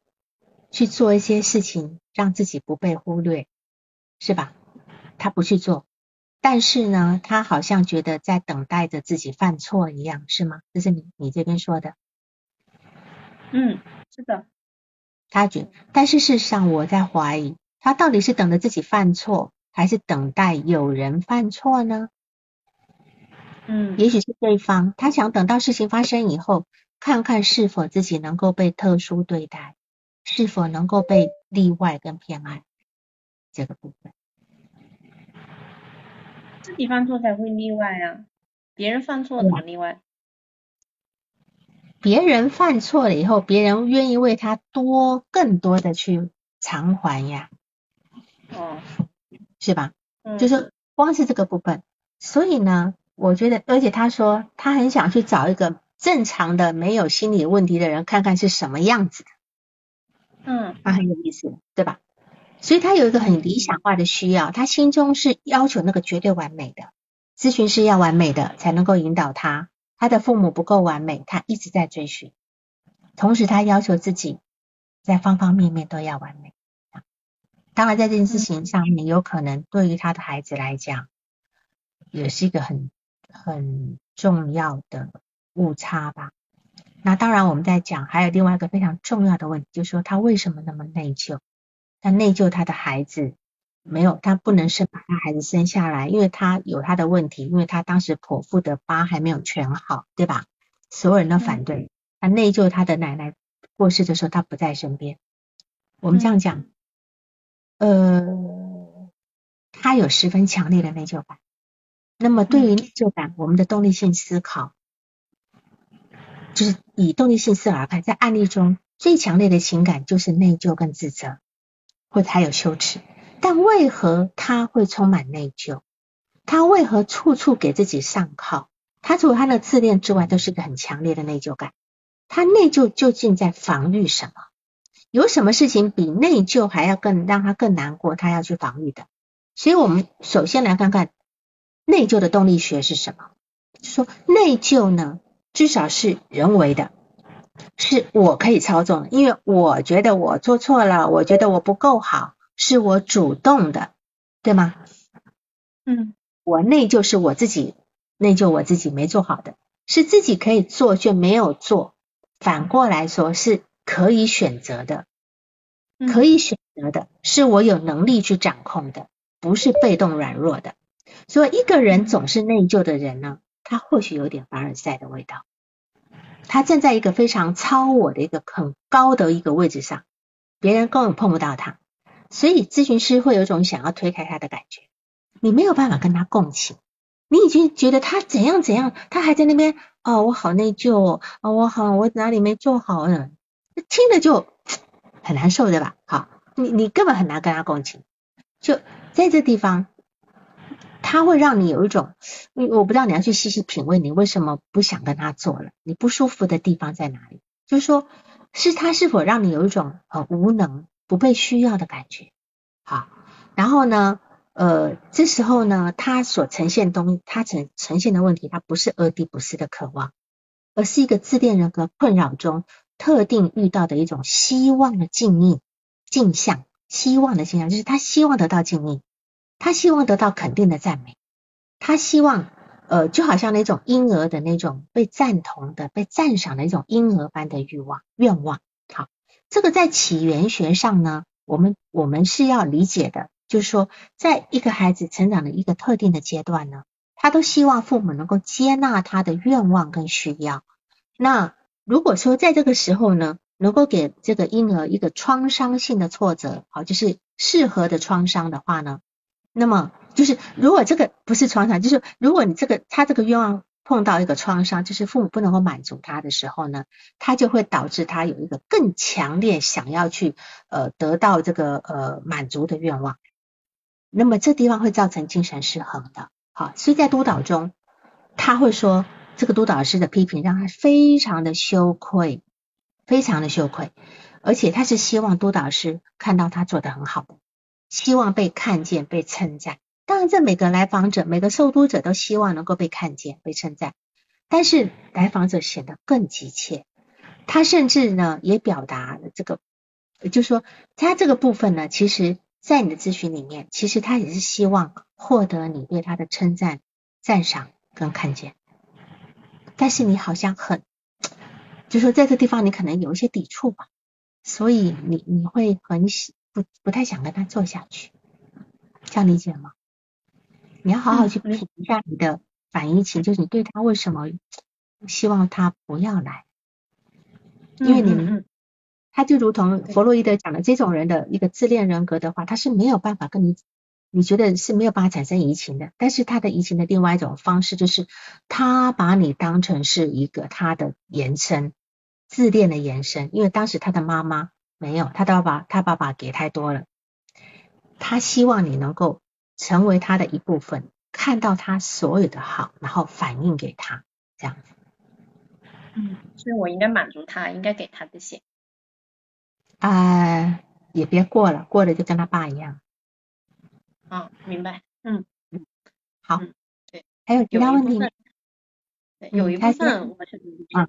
去做一些事情，让自己不被忽略，是吧？他不去做，但是呢，他好像觉得在等待着自己犯错一样，是吗？这是你你这边说的。嗯，是的。他觉，但是事实上，我在怀疑，他到底是等着自己犯错，还是等待有人犯错呢？嗯，也许是对方，他想等到事情发生以后，看看是否自己能够被特殊对待。是否能够被例外跟偏爱这个部分？自己犯错才会例外啊，别人犯错怎么例外？别人犯错了以后，别人愿意为他多更多的去偿还呀。哦，是吧？嗯，就是光是这个部分。所以呢，我觉得，而且他说他很想去找一个正常的、没有心理问题的人，看看是什么样子的。嗯，他很有意思，对吧？所以他有一个很理想化的需要，他心中是要求那个绝对完美的咨询师要完美的才能够引导他。他的父母不够完美，他一直在追寻。同时，他要求自己在方方面面都要完美。当然，在这件事情上面，有可能对于他的孩子来讲，也是一个很很重要的误差吧。那当然，我们在讲还有另外一个非常重要的问题，就是说他为什么那么内疚？他内疚他的孩子没有，他不能生把他孩子生下来，因为他有他的问题，因为他当时剖腹的疤还没有全好，对吧？所有人都反对他内疚他的奶奶过世的时候他不在身边。我们这样讲，呃，他有十分强烈的内疚感。那么对于内疚感，我们的动力性思考。就是以动力性思而看，在案例中最强烈的情感就是内疚跟自责，或者还有羞耻。但为何他会充满内疚？他为何处处给自己上铐？他除了他的自恋之外，都是个很强烈的内疚感。他内疚究竟在防御什么？有什么事情比内疚还要更让他更难过？他要去防御的。所以我们首先来看看内疚的动力学是什么。说内疚呢？至少是人为的，是我可以操纵的，因为我觉得我做错了，我觉得我不够好，是我主动的，对吗？嗯，我内疚是我自己内疚，我自己没做好的，是自己可以做却没有做。反过来说，是可以选择的，可以选择的，是我有能力去掌控的，不是被动软弱的。所以，一个人总是内疚的人呢？他或许有点凡尔赛的味道，他站在一个非常超我的一个很高的一个位置上，别人根本碰不到他，所以咨询师会有种想要推开他的感觉，你没有办法跟他共情，你已经觉得他怎样怎样，他还在那边哦，我好内疚哦，我好我哪里没做好呢？听着就很难受对吧？好，你你根本很难跟他共情，就在这地方。他会让你有一种，我不知道你要去细细品味，你为什么不想跟他做了？你不舒服的地方在哪里？就是说，是他是否让你有一种很无能、不被需要的感觉？好，然后呢，呃，这时候呢，他所呈现东西，他呈呈现的问题，他不是阿迪不斯的渴望，而是一个自恋人格困扰中特定遇到的一种希望的境遇镜像，希望的镜像，就是他希望得到敬意，他希望得到肯定的赞美，他希望，呃，就好像那种婴儿的那种被赞同的、被赞赏的一种婴儿般的欲望、愿望。好，这个在起源学上呢，我们我们是要理解的。就是说，在一个孩子成长的一个特定的阶段呢，他都希望父母能够接纳他的愿望跟需要。那如果说在这个时候呢，能够给这个婴儿一个创伤性的挫折，好，就是适合的创伤的话呢，那么就是如果这个不是创伤，就是如果你这个他这个愿望碰到一个创伤，就是父母不能够满足他的时候呢，他就会导致他有一个更强烈想要去呃得到这个呃满足的愿望。那么这地方会造成精神失衡的，好，所以在督导中，他会说这个督导师的批评让他非常的羞愧，非常的羞愧，而且他是希望督导师看到他做的很好的，希望被看见、被称赞。当然，这每个来访者、每个受督者都希望能够被看见、被称赞，但是来访者显得更急切，他甚至呢也表达了这个，就是说他这个部分呢，其实。在你的咨询里面，其实他也是希望获得你对他的称赞、赞赏跟看见，但是你好像很，就说在这地方你可能有一些抵触吧，所以你你会很喜不不太想跟他做下去，这样理解吗？你要好好去品一下你的反应情，就是你对他为什么希望他不要来，因为你们。他就如同弗洛伊德讲的这种人的一个自恋人格的话，他是没有办法跟你，你觉得是没有办法产生移情的。但是他的移情的另外一种方式，就是他把你当成是一个他的延伸，自恋的延伸。因为当时他的妈妈没有，他的爸爸他爸爸给太多了，他希望你能够成为他的一部分，看到他所有的好，然后反映给他这样子。嗯，所以我应该满足他，应该给他这些。啊，也别过了，过了就跟他爸一样。嗯，明白。嗯嗯，好。对，还有其他问题有一部分我是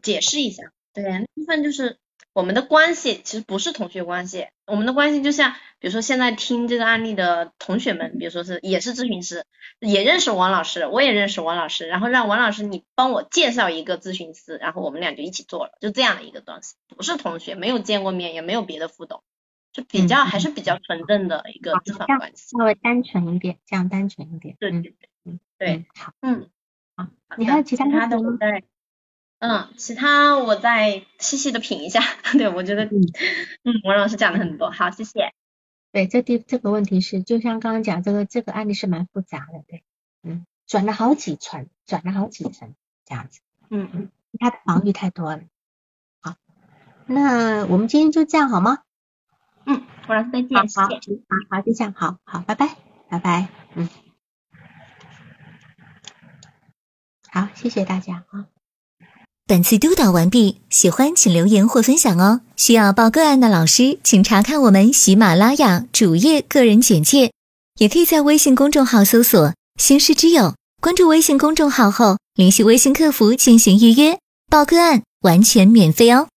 解释一下。对，那部分就是我们的关系其实不是同学关系，我们的关系就像，比如说现在听这个案例的同学们，比如说是也是咨询师，也认识王老师，我也认识王老师，然后让王老师你帮我介绍一个咨询师，然后我们俩就一起做了，就这样的一个东西，不是同学，没有见过面，也没有别的互动，就比较还是比较纯正的一个咨访关系，稍微单纯一点，这样单纯一点。对对对，嗯，对，好，嗯，好，你还有其他的吗？嗯，其他我再细细的品一下。对，我觉得，嗯，王老师讲的很多，好，谢谢。对，这第这个问题是，就像刚刚讲这个这个案例是蛮复杂的，对，嗯，转了好几层，转了好几层这样子，嗯嗯，他的防御太多了。好，那我们今天就这样好吗？嗯，王老师再见，好，就这样，好好，拜拜，拜拜，嗯，好，谢谢大家啊。本次督导完毕，喜欢请留言或分享哦。需要报个案的老师，请查看我们喜马拉雅主页个人简介，也可以在微信公众号搜索“星师之友”，关注微信公众号后联系微信客服进行预约报个案，完全免费哦。